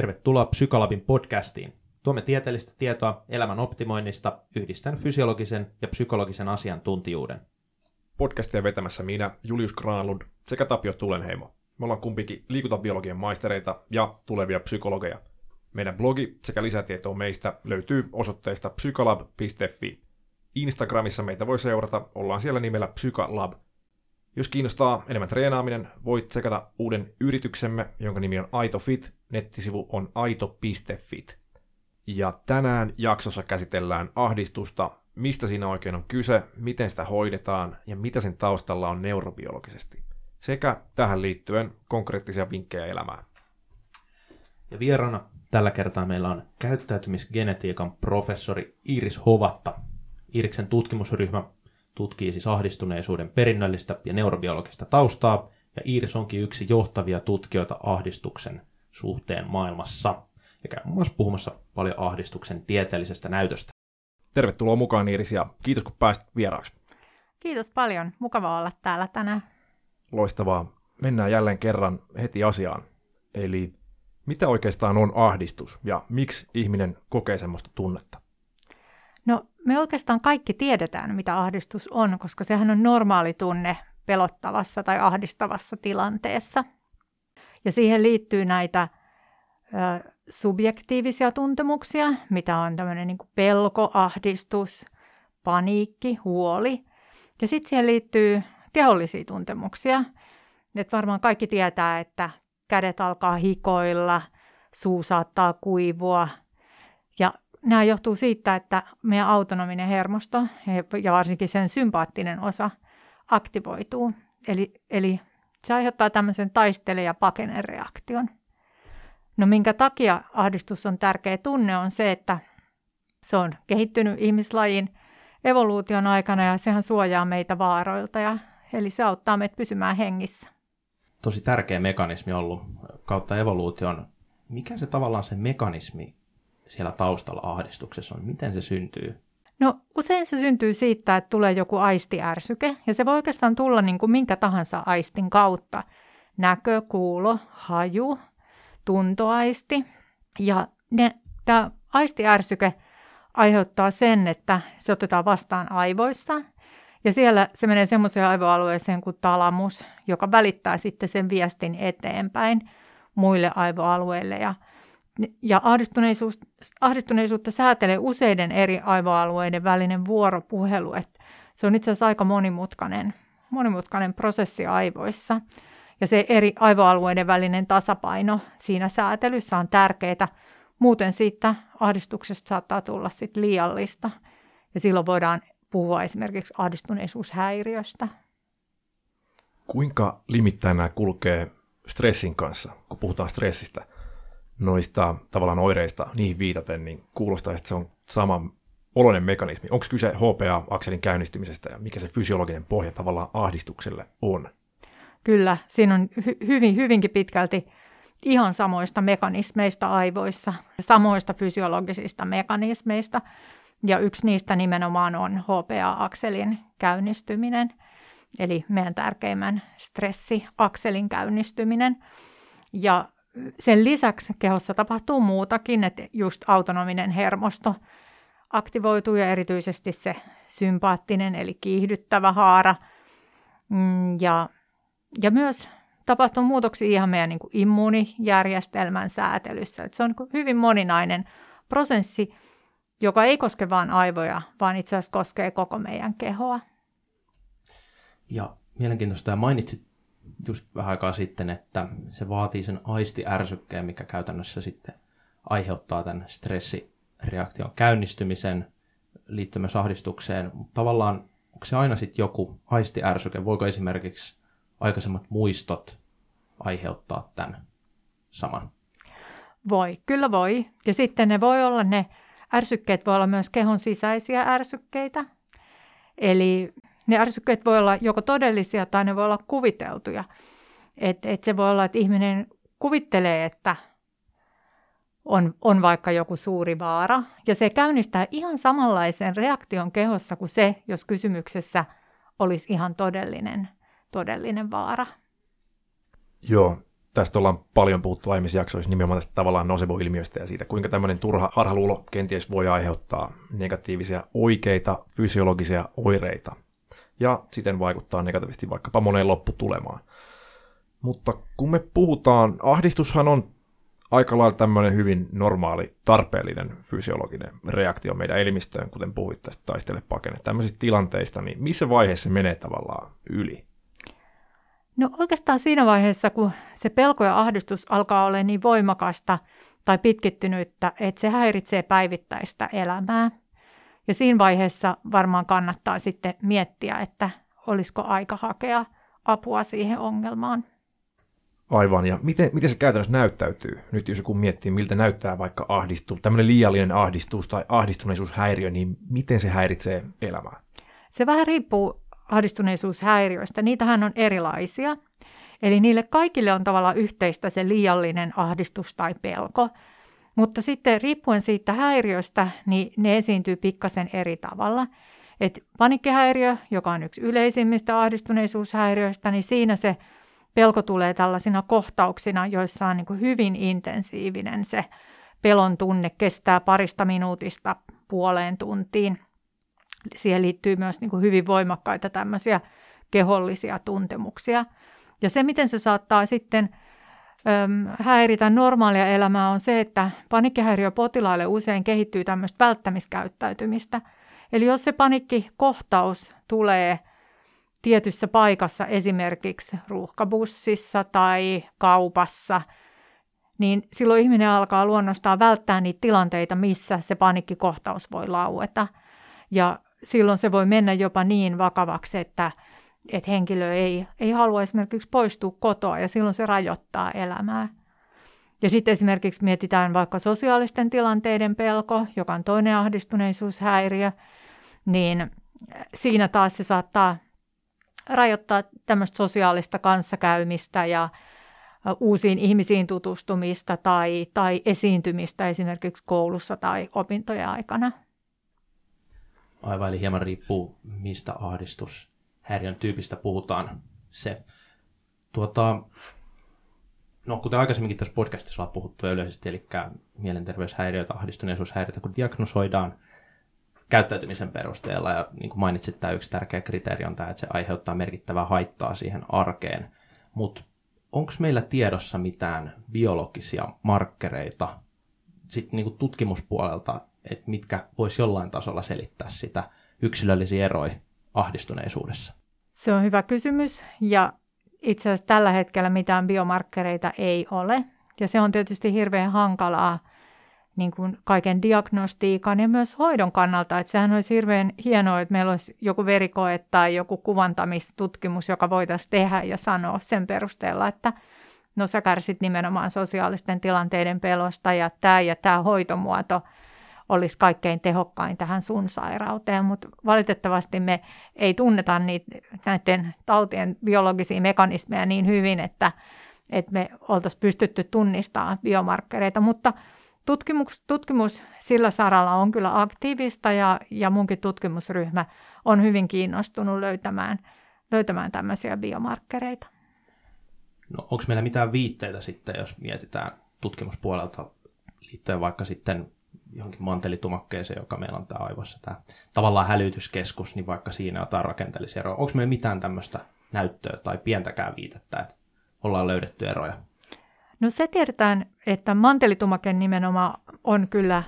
Tervetuloa Psykolabin podcastiin. Tuomme tieteellistä tietoa elämän optimoinnista yhdistän fysiologisen ja psykologisen asiantuntijuuden. Podcastia vetämässä minä, Julius Granlund sekä Tapio Tulenheimo. Me ollaan kumpikin liikuntabiologian maistereita ja tulevia psykologeja. Meidän blogi sekä lisätietoa meistä löytyy osoitteesta psykolab.fi. Instagramissa meitä voi seurata, ollaan siellä nimellä Psykalab – jos kiinnostaa enemmän treenaaminen, voit tsekata uuden yrityksemme, jonka nimi on Aito Fit. Nettisivu on aito.fit. Ja tänään jaksossa käsitellään ahdistusta, mistä siinä oikein on kyse, miten sitä hoidetaan ja mitä sen taustalla on neurobiologisesti. Sekä tähän liittyen konkreettisia vinkkejä elämään. Ja vierana tällä kertaa meillä on käyttäytymisgenetiikan professori Iris Hovatta. Iiriksen tutkimusryhmä tutkii siis ahdistuneisuuden perinnöllistä ja neurobiologista taustaa, ja Iiris onkin yksi johtavia tutkijoita ahdistuksen suhteen maailmassa, ja käy muun muassa puhumassa paljon ahdistuksen tieteellisestä näytöstä. Tervetuloa mukaan Iiris, ja kiitos kun pääsit vieraaksi. Kiitos paljon, mukava olla täällä tänään. Loistavaa. Mennään jälleen kerran heti asiaan. Eli mitä oikeastaan on ahdistus ja miksi ihminen kokee semmoista tunnetta? No me oikeastaan kaikki tiedetään, mitä ahdistus on, koska sehän on normaali tunne pelottavassa tai ahdistavassa tilanteessa. Ja siihen liittyy näitä ö, subjektiivisia tuntemuksia, mitä on tämmöinen niin pelko, ahdistus, paniikki, huoli. Ja sitten siihen liittyy kehollisia tuntemuksia. Et varmaan kaikki tietää, että kädet alkaa hikoilla, suu saattaa kuivua. Ja nämä johtuu siitä, että meidän autonominen hermosto ja varsinkin sen sympaattinen osa aktivoituu. Eli, eli se aiheuttaa tämmöisen taistele- ja pakenereaktion. No minkä takia ahdistus on tärkeä tunne on se, että se on kehittynyt ihmislajin evoluution aikana ja sehän suojaa meitä vaaroilta ja eli se auttaa meitä pysymään hengissä. Tosi tärkeä mekanismi ollut kautta evoluution. Mikä se tavallaan se mekanismi siellä taustalla ahdistuksessa on? Miten se syntyy? No usein se syntyy siitä, että tulee joku aistiärsyke, ja se voi oikeastaan tulla niin kuin minkä tahansa aistin kautta. Näkö, kuulo, haju, tuntoaisti. Ja ne, tämä aistiärsyke aiheuttaa sen, että se otetaan vastaan aivoissa, ja siellä se menee semmoiseen aivoalueeseen kuin talamus, joka välittää sitten sen viestin eteenpäin muille aivoalueille. Ja ja ahdistuneisuus, ahdistuneisuutta säätelee useiden eri aivoalueiden välinen vuoropuhelu. Että se on itse asiassa aika monimutkainen, monimutkainen prosessi aivoissa. Ja se eri aivoalueiden välinen tasapaino siinä säätelyssä on tärkeää. Muuten siitä ahdistuksesta saattaa tulla sit liiallista. Ja silloin voidaan puhua esimerkiksi ahdistuneisuushäiriöstä. Kuinka limittäin nämä kulkee stressin kanssa, kun puhutaan stressistä? Noista tavallaan oireista niihin viitaten, niin kuulostaa, että se on sama oloinen mekanismi. Onko kyse HPA-akselin käynnistymisestä ja mikä se fysiologinen pohja tavallaan ahdistukselle on? Kyllä, siinä on hy- hyvin, hyvinkin pitkälti ihan samoista mekanismeista aivoissa, samoista fysiologisista mekanismeista. Ja yksi niistä nimenomaan on HPA-akselin käynnistyminen, eli meidän tärkeimmän stressiakselin käynnistyminen. Ja sen lisäksi kehossa tapahtuu muutakin, että just autonominen hermosto aktivoituu ja erityisesti se sympaattinen eli kiihdyttävä haara. Mm, ja, ja myös tapahtuu muutoksia ihan meidän niin kuin immuunijärjestelmän säätelyssä. Että se on hyvin moninainen prosessi, joka ei koske vain aivoja, vaan itse asiassa koskee koko meidän kehoa. Ja mielenkiintoista, ja mainitsit just vähän aikaa sitten, että se vaatii sen aistiärsykkeen, mikä käytännössä sitten aiheuttaa tämän stressireaktion käynnistymisen liittyen myös ahdistukseen. Mutta tavallaan onko se aina sitten joku aistiärsyke? Voiko esimerkiksi aikaisemmat muistot aiheuttaa tämän saman? Voi, kyllä voi. Ja sitten ne voi olla ne ärsykkeet voi olla myös kehon sisäisiä ärsykkeitä. Eli ne ärsykkeet voi olla joko todellisia tai ne voi olla kuviteltuja. Et, et se voi olla, että ihminen kuvittelee, että on, on vaikka joku suuri vaara, ja se käynnistää ihan samanlaisen reaktion kehossa kuin se, jos kysymyksessä olisi ihan todellinen, todellinen vaara. Joo, tästä ollaan paljon puhuttu aiemmissa jaksoissa nimenomaan tästä tavallaan nocebo-ilmiöstä ja siitä, kuinka tämmöinen turha harhaluulo kenties voi aiheuttaa negatiivisia oikeita fysiologisia oireita ja siten vaikuttaa negatiivisesti vaikkapa moneen lopputulemaan. Mutta kun me puhutaan, ahdistushan on aika lailla tämmöinen hyvin normaali, tarpeellinen fysiologinen reaktio meidän elimistöön, kuten puhuit tästä taistele pakene. Tämmöisistä tilanteista, niin missä vaiheessa se menee tavallaan yli? No oikeastaan siinä vaiheessa, kun se pelko ja ahdistus alkaa olla niin voimakasta tai pitkittynyttä, että se häiritsee päivittäistä elämää. Ja siinä vaiheessa varmaan kannattaa sitten miettiä, että olisiko aika hakea apua siihen ongelmaan. Aivan, ja miten, miten se käytännössä näyttäytyy? Nyt jos joku miettii, miltä näyttää vaikka ahdistus, tämmöinen liiallinen ahdistus tai ahdistuneisuushäiriö, niin miten se häiritsee elämää? Se vähän riippuu ahdistuneisuushäiriöistä. Niitähän on erilaisia. Eli niille kaikille on tavallaan yhteistä se liiallinen ahdistus tai pelko. Mutta sitten riippuen siitä häiriöstä, niin ne esiintyy pikkasen eri tavalla. Et panikkihäiriö, joka on yksi yleisimmistä ahdistuneisuushäiriöistä, niin siinä se pelko tulee tällaisina kohtauksina, joissa on niin hyvin intensiivinen se pelon tunne, kestää parista minuutista puoleen tuntiin. Siihen liittyy myös niin hyvin voimakkaita tämmöisiä kehollisia tuntemuksia. Ja se, miten se saattaa sitten häiritä normaalia elämää, on se, että panikkihäiriöpotilaille usein kehittyy tämmöistä välttämiskäyttäytymistä. Eli jos se panikkikohtaus tulee – tietyssä paikassa, esimerkiksi ruuhkabussissa tai kaupassa, niin silloin ihminen alkaa luonnostaan välttää niitä tilanteita, missä se panikkikohtaus voi laueta. Ja silloin se voi mennä jopa niin vakavaksi, että, että henkilö ei, ei halua esimerkiksi poistua kotoa ja silloin se rajoittaa elämää. Ja sitten esimerkiksi mietitään vaikka sosiaalisten tilanteiden pelko, joka on toinen ahdistuneisuushäiriö, niin siinä taas se saattaa rajoittaa tämmöistä sosiaalista kanssakäymistä ja uusiin ihmisiin tutustumista tai, tai esiintymistä esimerkiksi koulussa tai opintojen aikana. Aivan, eli hieman riippuu, mistä ahdistushäiriön tyypistä puhutaan. Se, tuota, no, kuten aikaisemminkin tässä podcastissa ollaan puhuttu yleisesti, eli mielenterveyshäiriöitä, ahdistuneisuushäiriöitä, kun diagnosoidaan – käyttäytymisen perusteella. Ja niin kuin mainitsit, tämä yksi tärkeä kriteeri on tämä, että se aiheuttaa merkittävää haittaa siihen arkeen. Mutta onko meillä tiedossa mitään biologisia markkereita sit niin kuin tutkimuspuolelta, että mitkä voisi jollain tasolla selittää sitä yksilöllisiä eroja ahdistuneisuudessa? Se on hyvä kysymys ja itse asiassa tällä hetkellä mitään biomarkkereita ei ole. Ja se on tietysti hirveän hankalaa niin kuin kaiken diagnostiikan ja myös hoidon kannalta. Että sehän olisi hirveän hienoa, että meillä olisi joku verikoe tai joku kuvantamistutkimus, joka voitaisiin tehdä ja sanoa sen perusteella, että no sä kärsit nimenomaan sosiaalisten tilanteiden pelosta ja tämä ja tämä hoitomuoto olisi kaikkein tehokkain tähän sun sairauteen, mutta valitettavasti me ei tunneta niitä, näiden tautien biologisia mekanismeja niin hyvin, että, että me oltaisiin pystytty tunnistamaan biomarkkereita, mutta tutkimus, tutkimus sillä saralla on kyllä aktiivista ja, ja munkin tutkimusryhmä on hyvin kiinnostunut löytämään, löytämään tämmöisiä biomarkkereita. No, onko meillä mitään viitteitä sitten, jos mietitään tutkimuspuolelta liittyen vaikka sitten johonkin mantelitumakkeeseen, joka meillä on tämä aivossa, tämä tavallaan hälytyskeskus, niin vaikka siinä jotain rakenteellisia eroja. Onko meillä mitään tämmöistä näyttöä tai pientäkään viitettä, että ollaan löydetty eroja? No se tiedetään, että mantelitumake nimenomaan on kyllä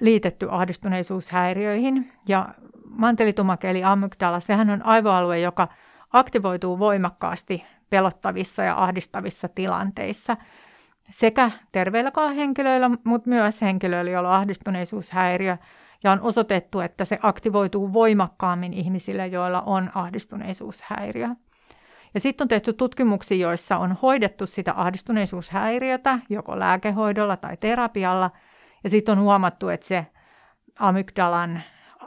liitetty ahdistuneisuushäiriöihin. Ja mantelitumake eli amygdala, sehän on aivoalue, joka aktivoituu voimakkaasti pelottavissa ja ahdistavissa tilanteissa. Sekä terveillä henkilöillä, mutta myös henkilöillä, joilla on ahdistuneisuushäiriö. Ja on osoitettu, että se aktivoituu voimakkaammin ihmisille, joilla on ahdistuneisuushäiriö. Ja sitten on tehty tutkimuksia, joissa on hoidettu sitä ahdistuneisuushäiriötä joko lääkehoidolla tai terapialla. Ja sitten on huomattu, että se amygdalan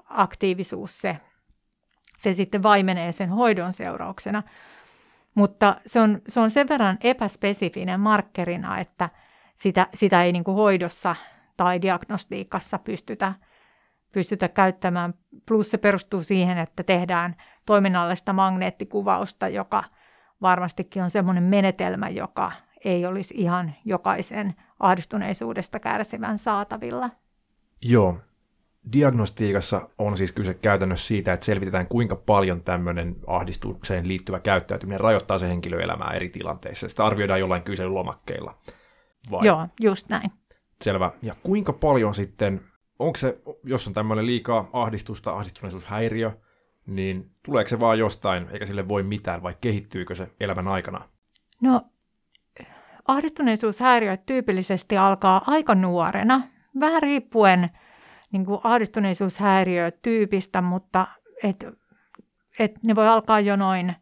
aktiivisuus, se, se sitten vaimenee sen hoidon seurauksena. Mutta se on, se on sen verran epäspesifinen markkerina, että sitä, sitä ei niin kuin hoidossa tai diagnostiikassa pystytä, pystytä käyttämään. Plus se perustuu siihen, että tehdään toiminnallista magneettikuvausta, joka varmastikin on semmoinen menetelmä, joka ei olisi ihan jokaisen ahdistuneisuudesta kärsivän saatavilla. Joo. Diagnostiikassa on siis kyse käytännössä siitä, että selvitetään kuinka paljon tämmöinen ahdistukseen liittyvä käyttäytyminen rajoittaa se henkilöelämää eri tilanteissa. Sitä arvioidaan jollain kyselylomakkeilla. Vai? Joo, just näin. Selvä. Ja kuinka paljon sitten, onko se, jos on tämmöinen liikaa ahdistusta, ahdistuneisuushäiriö, niin tuleeko se vaan jostain, eikä sille voi mitään, vai kehittyykö se elämän aikana? No, ahdistuneisuushäiriöt tyypillisesti alkaa aika nuorena, vähän riippuen niin kuin ahdistuneisuushäiriötyypistä, mutta et, et ne voi alkaa jo noin,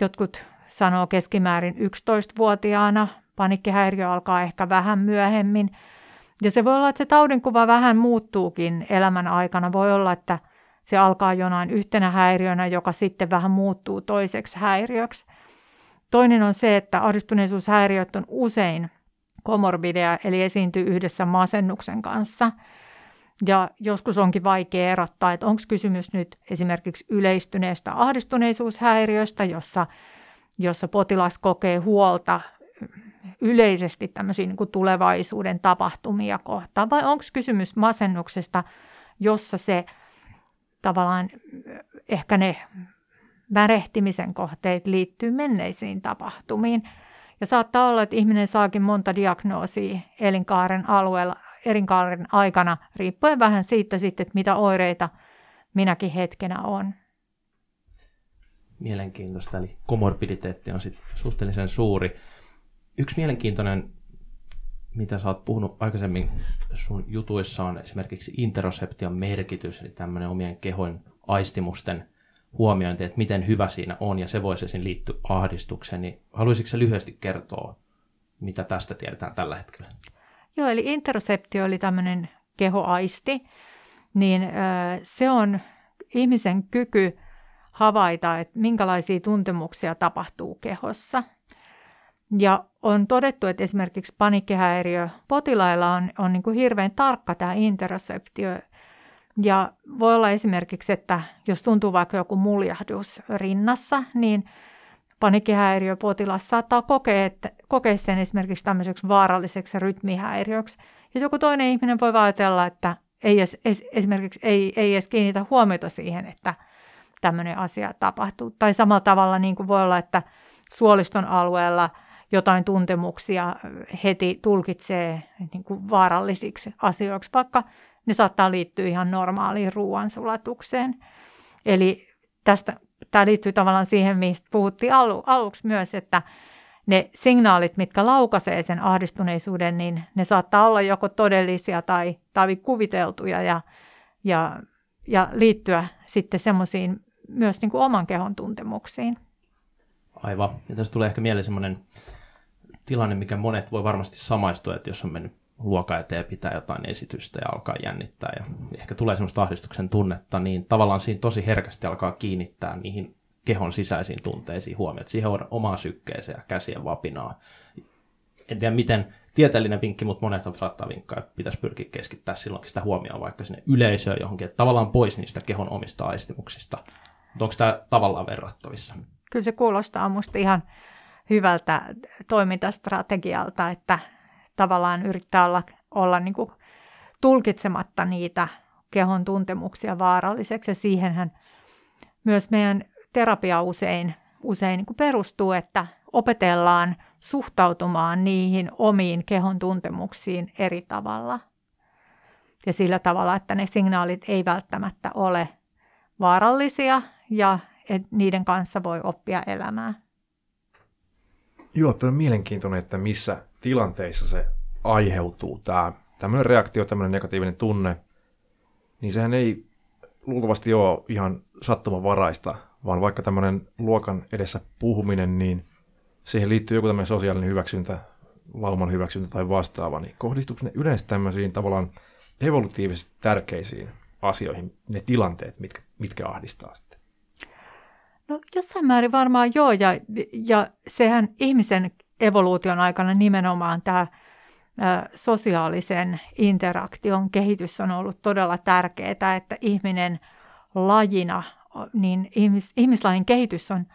jotkut sanoo keskimäärin 11-vuotiaana, panikkihäiriö alkaa ehkä vähän myöhemmin. Ja se voi olla, että se taudinkuva vähän muuttuukin elämän aikana. Voi olla, että se alkaa jonain yhtenä häiriönä, joka sitten vähän muuttuu toiseksi häiriöksi. Toinen on se, että ahdistuneisuushäiriöt on usein komorbideja, eli esiintyy yhdessä masennuksen kanssa. Ja joskus onkin vaikea erottaa, että onko kysymys nyt esimerkiksi yleistyneestä ahdistuneisuushäiriöstä, jossa, jossa potilas kokee huolta yleisesti tämmöisiä niin tulevaisuuden tapahtumia kohtaan, vai onko kysymys masennuksesta, jossa se tavallaan ehkä ne värehtimisen kohteet liittyy menneisiin tapahtumiin. Ja saattaa olla, että ihminen saakin monta diagnoosia elinkaaren alueella, elinkaaren aikana, riippuen vähän siitä sitten, että mitä oireita minäkin hetkenä on. Mielenkiintoista, eli komorbiditeetti on sitten suhteellisen suuri. Yksi mielenkiintoinen, mitä sä oot puhunut aikaisemmin sun jutuissa, on esimerkiksi interoseption merkitys, eli tämmöinen omien kehon aistimusten huomiointi, että miten hyvä siinä on, ja se voisi esim. liittyä ahdistukseen, niin haluaisitko lyhyesti kertoa, mitä tästä tiedetään tällä hetkellä? Joo, eli interoseptio oli tämmöinen kehoaisti, niin se on ihmisen kyky havaita, että minkälaisia tuntemuksia tapahtuu kehossa. Ja on todettu, että esimerkiksi panikkihäiriö potilailla on, on niin kuin hirveän tarkka tämä interoseptio, ja voi olla esimerkiksi, että jos tuntuu vaikka joku muljahdus rinnassa, niin panikkihäiriöpotilas saattaa kokea, että, kokea sen esimerkiksi tämmöiseksi vaaralliseksi rytmihäiriöksi. Ja joku toinen ihminen voi ajatella, että ei edes, esimerkiksi ei, ei edes kiinnitä huomiota siihen, että tämmöinen asia tapahtuu. Tai samalla tavalla niin kuin voi olla, että suoliston alueella jotain tuntemuksia heti tulkitsee niin kuin vaarallisiksi asioiksi, vaikka ne saattaa liittyä ihan normaaliin ruoansulatukseen. Eli tästä, tämä liittyy tavallaan siihen, mistä puhuttiin alu, aluksi myös, että ne signaalit, mitkä laukaisee sen ahdistuneisuuden, niin ne saattaa olla joko todellisia tai, tai kuviteltuja ja, ja, ja liittyä sitten semmoisiin myös niin kuin oman kehon tuntemuksiin. Aivan. Ja tästä tulee ehkä mieleen semmoinen tilanne, mikä monet voi varmasti samaistua, että jos on mennyt luokan eteen pitää jotain esitystä ja alkaa jännittää ja ehkä tulee semmoista ahdistuksen tunnetta, niin tavallaan siinä tosi herkästi alkaa kiinnittää niihin kehon sisäisiin tunteisiin huomiota, siihen omaa sykkeeseen ja käsien vapinaa. En tiedä miten tieteellinen vinkki, mutta monet saattaa vinkkaa, että pitäisi pyrkiä keskittää silloinkin sitä huomioon vaikka sinne yleisöön johonkin, että tavallaan pois niistä kehon omista aistimuksista. Mutta onko tämä tavallaan verrattavissa? Kyllä se kuulostaa minusta ihan hyvältä toimintastrategialta, että tavallaan yrittää olla, olla niin kuin tulkitsematta niitä kehon tuntemuksia vaaralliseksi. Ja siihenhän myös meidän terapia usein, usein niin kuin perustuu, että opetellaan suhtautumaan niihin omiin kehon tuntemuksiin eri tavalla. Ja sillä tavalla, että ne signaalit ei välttämättä ole vaarallisia ja niiden kanssa voi oppia elämää. Joo, tuo on mielenkiintoinen, että missä tilanteissa se aiheutuu, tämä tämmöinen reaktio, tämmöinen negatiivinen tunne, niin sehän ei luultavasti ole ihan sattumanvaraista, vaan vaikka tämmöinen luokan edessä puhuminen, niin siihen liittyy joku tämmöinen sosiaalinen hyväksyntä, lauman hyväksyntä tai vastaava, niin kohdistuuko ne yleensä tämmöisiin tavallaan evolutiivisesti tärkeisiin asioihin, ne tilanteet, mitkä, mitkä ahdistaa sitten? No jossain määrin varmaan joo, ja, ja sehän ihmisen evoluution aikana nimenomaan tämä sosiaalisen interaktion kehitys on ollut todella tärkeää, että ihminen lajina, niin ihmis, ihmislajin kehitys on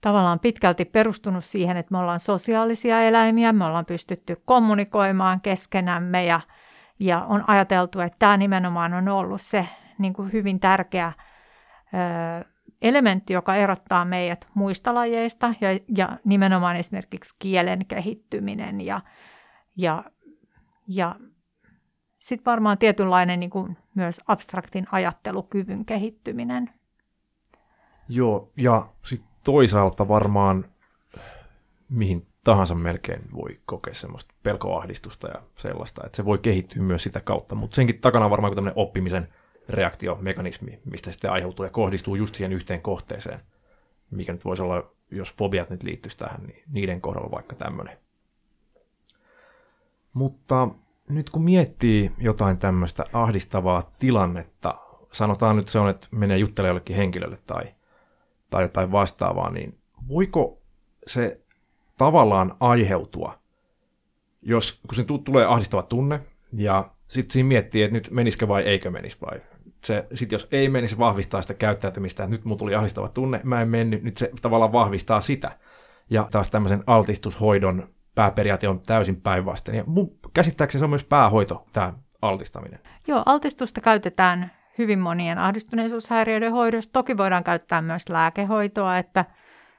tavallaan pitkälti perustunut siihen, että me ollaan sosiaalisia eläimiä, me ollaan pystytty kommunikoimaan keskenämme ja, ja on ajateltu, että tämä nimenomaan on ollut se niin kuin hyvin tärkeä elementti, joka erottaa meidät muista lajeista ja, ja nimenomaan esimerkiksi kielen kehittyminen ja, ja, ja sitten varmaan tietynlainen niin kuin myös abstraktin ajattelukyvyn kehittyminen. Joo, ja sitten toisaalta varmaan mihin tahansa melkein voi kokea semmoista pelkoahdistusta ja sellaista, että se voi kehittyä myös sitä kautta, mutta senkin takana on varmaan tämmöinen oppimisen reaktiomekanismi, mistä sitten aiheutuu ja kohdistuu just siihen yhteen kohteeseen, mikä nyt voisi olla, jos fobiat nyt liittyisi tähän, niin niiden kohdalla vaikka tämmöinen. Mutta nyt kun miettii jotain tämmöistä ahdistavaa tilannetta, sanotaan nyt se on, että menee juttelemaan jollekin henkilölle tai, tai jotain vastaavaa, niin voiko se tavallaan aiheutua, jos kun se tulee ahdistava tunne, ja sitten siinä miettii, että nyt menisikö vai eikö menisi vai. Se, sit jos ei menisi, se vahvistaa sitä käyttäytymistä, että nyt mulla tuli ahdistava tunne, mä en mennyt, nyt se tavallaan vahvistaa sitä. Ja taas tämmöisen altistushoidon pääperiaate on täysin päinvastainen. Ja mun käsittääkseni se on myös päähoito, tämä altistaminen. Joo, altistusta käytetään hyvin monien ahdistuneisuushäiriöiden hoidossa. Toki voidaan käyttää myös lääkehoitoa, että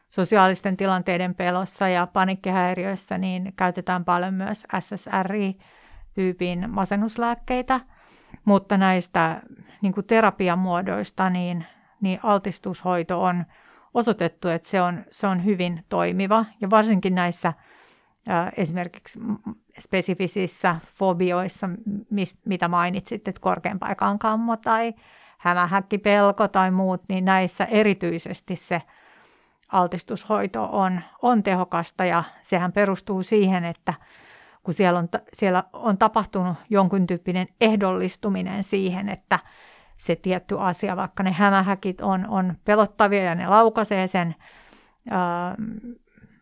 sosiaalisten tilanteiden pelossa ja panikkihäiriöissä niin käytetään paljon myös SSRI-tyypin masennuslääkkeitä, mutta näistä niin kuin terapiamuodoista niin, niin altistushoito on osoitettu, että se on, se on hyvin toimiva. Ja varsinkin näissä – esimerkiksi spesifisissä fobioissa, mitä mainitsit, että korkean paikan kammo tai hämähäkkipelko tai muut, niin näissä erityisesti se altistushoito on, on tehokasta. Ja sehän perustuu siihen, että kun siellä on, siellä on tapahtunut jonkun tyyppinen ehdollistuminen siihen, että se tietty asia, vaikka ne hämähäkit on, on pelottavia ja ne laukaisee sen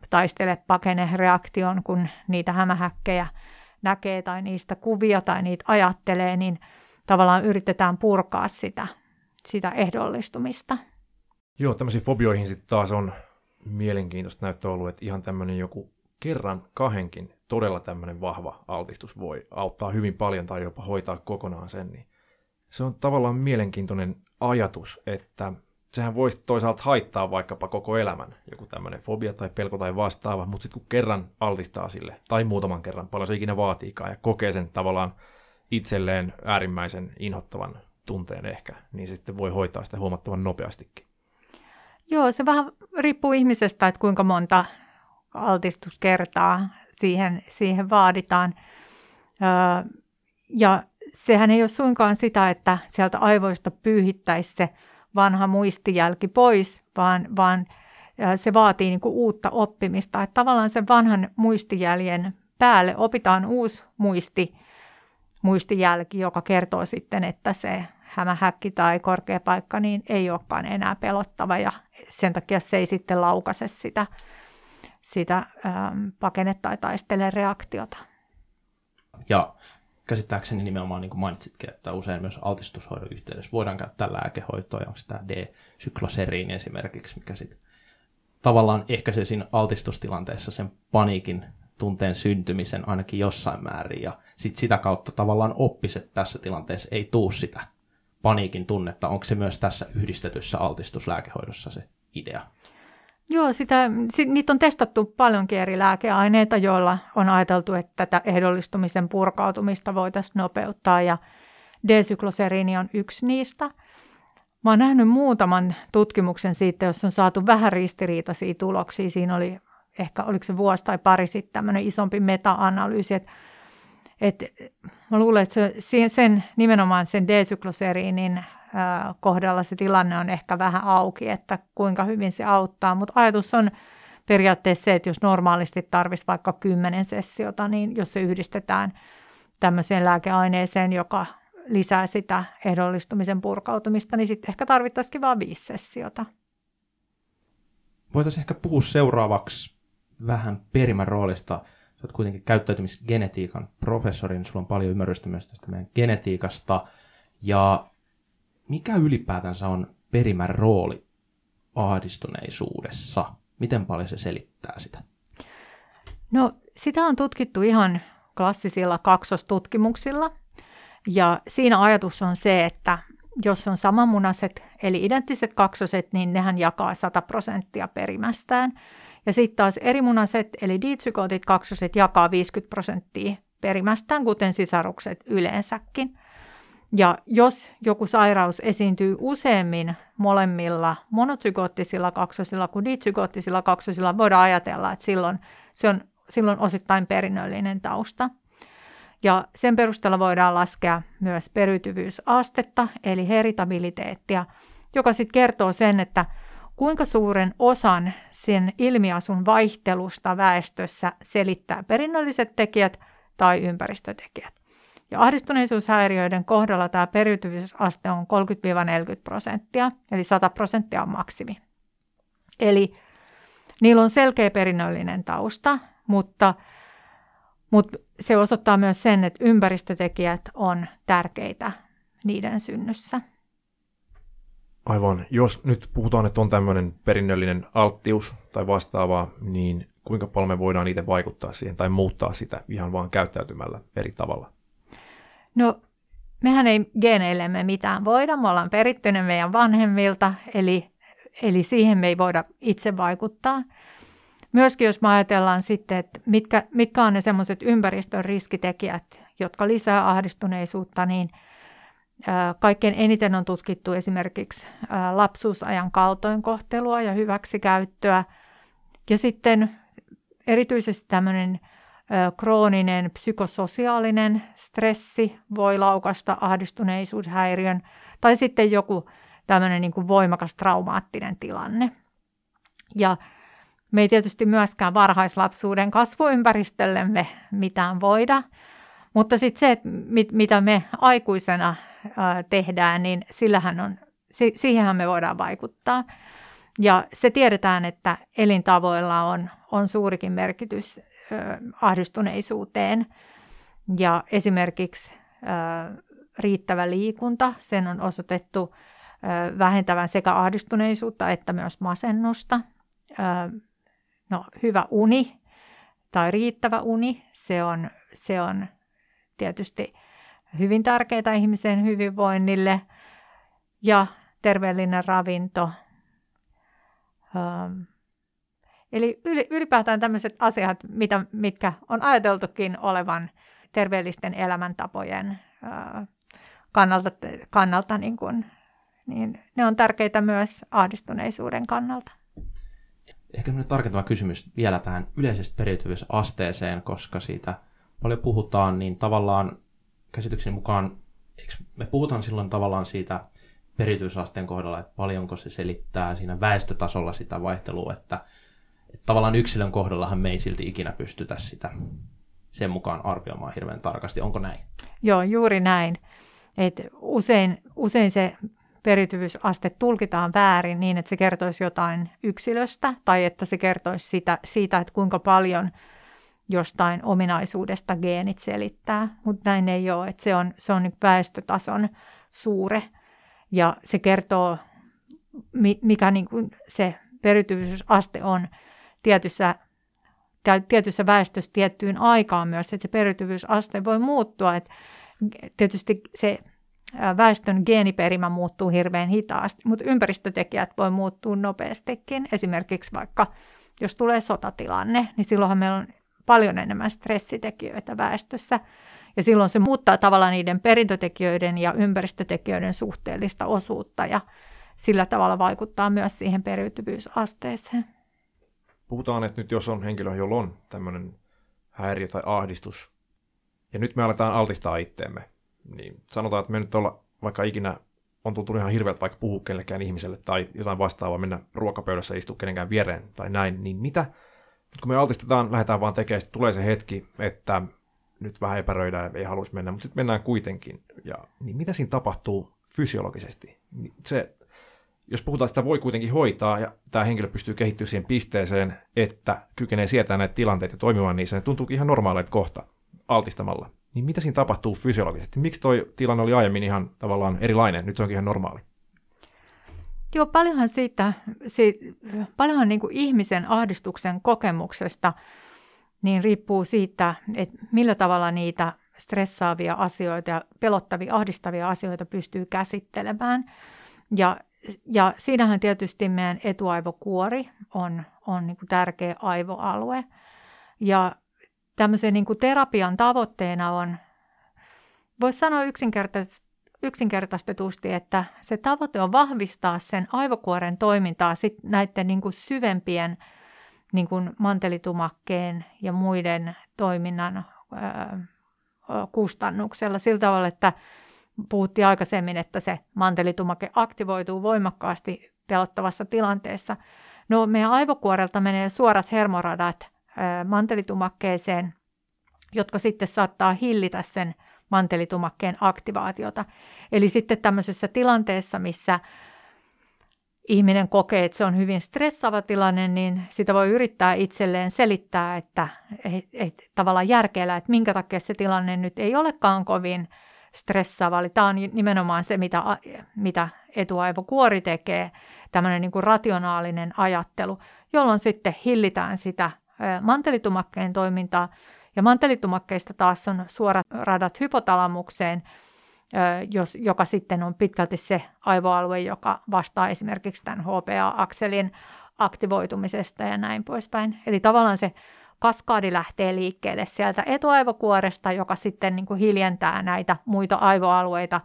taistele pakene reaktion, kun niitä hämähäkkejä näkee tai niistä kuvia tai niitä ajattelee, niin tavallaan yritetään purkaa sitä, sitä ehdollistumista. Joo, tämmöisiin fobioihin sitten taas on mielenkiintoista näyttää ollut, että ihan tämmöinen joku kerran kahdenkin todella tämmöinen vahva altistus voi auttaa hyvin paljon tai jopa hoitaa kokonaan sen, niin se on tavallaan mielenkiintoinen ajatus, että sehän voisi toisaalta haittaa vaikkapa koko elämän, joku tämmöinen fobia tai pelko tai vastaava, mutta sitten kun kerran altistaa sille, tai muutaman kerran, paljon se ikinä vaatiikaan, ja kokee sen tavallaan itselleen äärimmäisen inhottavan tunteen ehkä, niin se sitten voi hoitaa sitä huomattavan nopeastikin. Joo, se vähän riippuu ihmisestä, että kuinka monta altistuskertaa siihen, siihen vaaditaan. Ja sehän ei ole suinkaan sitä, että sieltä aivoista pyyhittäisi se vanha muistijälki pois, vaan, vaan se vaatii niin kuin uutta oppimista. Että tavallaan sen vanhan muistijäljen päälle opitaan uusi muisti, muistijälki, joka kertoo sitten, että se hämähäkki tai korkea paikka niin ei olekaan enää pelottava ja sen takia se ei sitten laukaise sitä, sitä ähm, pakene- tai taistele reaktiota. Ja käsittääkseni nimenomaan niin kuin mainitsitkin, että usein myös altistushoidon yhteydessä voidaan käyttää lääkehoitoa, ja onko tämä D-sykloseriin esimerkiksi, mikä sitten tavallaan ehkäisee siinä altistustilanteessa sen paniikin tunteen syntymisen ainakin jossain määrin, ja sitten sitä kautta tavallaan oppiset tässä tilanteessa ei tuu sitä paniikin tunnetta. Onko se myös tässä yhdistetyssä altistuslääkehoidossa se idea? Joo, sitä, sit, niitä on testattu paljonkin eri lääkeaineita, joilla on ajateltu, että tätä ehdollistumisen purkautumista voitaisiin nopeuttaa ja D-sykloseriini on yksi niistä. Mä oon nähnyt muutaman tutkimuksen siitä, jos on saatu vähän ristiriitaisia tuloksia. Siinä oli ehkä, oliko se vuosi tai pari sitten tämmöinen isompi meta-analyysi, että et, mä luulen, että se, sen, nimenomaan sen D-sykloseriinin kohdalla se tilanne on ehkä vähän auki, että kuinka hyvin se auttaa, mutta ajatus on periaatteessa se, että jos normaalisti tarvitsisi vaikka 10 sessiota, niin jos se yhdistetään tämmöiseen lääkeaineeseen, joka lisää sitä ehdollistumisen purkautumista, niin sitten ehkä tarvittaisikin vain viisi sessiota. Voitaisiin ehkä puhua seuraavaksi vähän perimän roolista. Sä kuitenkin käyttäytymisgenetiikan professori, niin sulla on paljon ymmärrystä myös tästä meidän genetiikasta. Ja mikä ylipäätänsä on perimän rooli ahdistuneisuudessa? miten paljon se selittää sitä? No sitä on tutkittu ihan klassisilla kaksostutkimuksilla. Ja siinä ajatus on se, että jos on samanmunaiset, eli identtiset kaksoset, niin nehän jakaa 100 prosenttia perimästään. Ja sitten taas erimunaiset, eli diitsykootit kaksoset, jakaa 50 prosenttia perimästään, kuten sisarukset yleensäkin. Ja jos joku sairaus esiintyy useammin molemmilla monozygoottisilla kaksosilla kuin dizygoottisilla kaksosilla, voidaan ajatella, että silloin se on silloin osittain perinnöllinen tausta. Ja sen perusteella voidaan laskea myös periytyvyysastetta, eli heritabiliteettia, joka sitten kertoo sen, että kuinka suuren osan sen ilmiasun vaihtelusta väestössä selittää perinnölliset tekijät tai ympäristötekijät. Ja ahdistuneisuushäiriöiden kohdalla tämä periytyvyysaste on 30-40 prosenttia, eli 100 prosenttia on maksimi. Eli niillä on selkeä perinnöllinen tausta, mutta, mutta se osoittaa myös sen, että ympäristötekijät on tärkeitä niiden synnyssä. Aivan. Jos nyt puhutaan, että on tämmöinen perinnöllinen alttius tai vastaavaa, niin kuinka paljon me voidaan itse vaikuttaa siihen tai muuttaa sitä ihan vaan käyttäytymällä eri tavalla? No, mehän ei geneillemme mitään voida. Me ollaan perittyneet meidän vanhemmilta, eli, eli siihen me ei voida itse vaikuttaa. Myöskin jos me ajatellaan sitten, että mitkä, mitkä on ne semmoiset ympäristön riskitekijät, jotka lisää ahdistuneisuutta, niin Kaikkein eniten on tutkittu esimerkiksi lapsuusajan kaltoinkohtelua ja hyväksikäyttöä. Ja sitten erityisesti tämmöinen krooninen psykososiaalinen stressi voi laukasta ahdistuneisuushäiriön tai sitten joku tämmöinen niin kuin voimakas traumaattinen tilanne. Ja me ei tietysti myöskään varhaislapsuuden kasvuympäristöllemme mitään voida, mutta sitten se, mit, mitä me aikuisena ää, tehdään, niin sillähän on, si, siihenhän me voidaan vaikuttaa. Ja se tiedetään, että elintavoilla on, on suurikin merkitys ahdistuneisuuteen. Ja esimerkiksi riittävä liikunta, sen on osoitettu vähentävän sekä ahdistuneisuutta että myös masennusta. No hyvä uni tai riittävä uni, se on, se on tietysti hyvin tärkeää ihmisen hyvinvoinnille ja terveellinen ravinto. Eli ylipäätään tämmöiset asiat, mitä, mitkä on ajateltukin olevan terveellisten elämäntapojen kannalta, kannalta niin kun, niin ne on tärkeitä myös ahdistuneisuuden kannalta. Ehkä tarkentava kysymys vielä tähän yleisestä periytyvyysasteeseen, koska siitä paljon puhutaan, niin tavallaan käsitykseni mukaan, eikö me puhutaan silloin tavallaan siitä periytyvyysasteen kohdalla, että paljonko se selittää siinä väestötasolla sitä vaihtelua, että tavallaan yksilön kohdallahan me ei silti ikinä pystytä sitä sen mukaan arvioimaan hirveän tarkasti. Onko näin? Joo, juuri näin. Et usein, usein se periytyvyysaste tulkitaan väärin niin, että se kertoisi jotain yksilöstä tai että se kertoisi sitä, siitä, että kuinka paljon jostain ominaisuudesta geenit selittää, mutta näin ei ole, että se on, se on nyt väestötason suure ja se kertoo, mikä niin kuin se periytyvyysaste on tietyssä, tietyssä väestössä tiettyyn aikaan myös, että se periytyvyysaste voi muuttua, että tietysti se väestön geeniperimä muuttuu hirveän hitaasti, mutta ympäristötekijät voi muuttua nopeastikin. Esimerkiksi vaikka jos tulee sotatilanne, niin silloinhan meillä on paljon enemmän stressitekijöitä väestössä. Ja silloin se muuttaa tavallaan niiden perintötekijöiden ja ympäristötekijöiden suhteellista osuutta ja sillä tavalla vaikuttaa myös siihen periytyvyysasteeseen. Puhutaan, että nyt jos on henkilö, jolla on tämmöinen häiriö tai ahdistus, ja nyt me aletaan altistaa itteemme niin sanotaan, että me nyt olla vaikka ikinä on tuntunut ihan hirveältä vaikka puhua kellekään ihmiselle tai jotain vastaavaa, mennä ruokapöydässä istua kenenkään viereen tai näin, niin mitä? Nyt kun me altistetaan, lähdetään vaan tekemään, tulee se hetki, että nyt vähän epäröidään, ei haluaisi mennä, mutta sitten mennään kuitenkin. Ja, niin mitä siinä tapahtuu fysiologisesti? Niin se, jos puhutaan, että sitä voi kuitenkin hoitaa ja tämä henkilö pystyy kehittymään siihen pisteeseen, että kykenee sietämään näitä tilanteita ja toimimaan niissä, niin tuntuukin ihan normaaleita kohta altistamalla niin mitä siinä tapahtuu fysiologisesti? Miksi toi tilanne oli aiemmin ihan tavallaan erilainen? Nyt se onkin ihan normaali. Joo, paljonhan siitä, siitä paljonhan niin kuin ihmisen ahdistuksen kokemuksesta niin riippuu siitä, että millä tavalla niitä stressaavia asioita ja pelottavia, ahdistavia asioita pystyy käsittelemään. Ja, ja siinähän tietysti meidän etuaivokuori on, on niin kuin tärkeä aivoalue. Ja tämmöisen niin kuin terapian tavoitteena on, voisi sanoa yksinkertaisesti, yksinkertaistetusti, että se tavoite on vahvistaa sen aivokuoren toimintaa sit näiden niin kuin syvempien niin kuin mantelitumakkeen ja muiden toiminnan ää, kustannuksella sillä tavalla, että puhuttiin aikaisemmin, että se mantelitumake aktivoituu voimakkaasti pelottavassa tilanteessa. No meidän aivokuorelta menee suorat hermoradat mantelitumakkeeseen, jotka sitten saattaa hillitä sen mantelitumakkeen aktivaatiota. Eli sitten tämmöisessä tilanteessa, missä ihminen kokee, että se on hyvin stressaava tilanne, niin sitä voi yrittää itselleen selittää, että et, et, tavallaan järkeellä, että minkä takia se tilanne nyt ei olekaan kovin stressaava. Eli tämä on nimenomaan se, mitä, mitä etuaivokuori tekee, tämmöinen niin kuin rationaalinen ajattelu, jolloin sitten hillitään sitä mantelitumakkeen toimintaa. Ja mantelitumakkeista taas on suorat radat hypotalamukseen, jos, joka sitten on pitkälti se aivoalue, joka vastaa esimerkiksi tämän HPA-akselin aktivoitumisesta ja näin poispäin. Eli tavallaan se kaskaadi lähtee liikkeelle sieltä etuaivokuoresta, joka sitten niin kuin hiljentää näitä muita aivoalueita,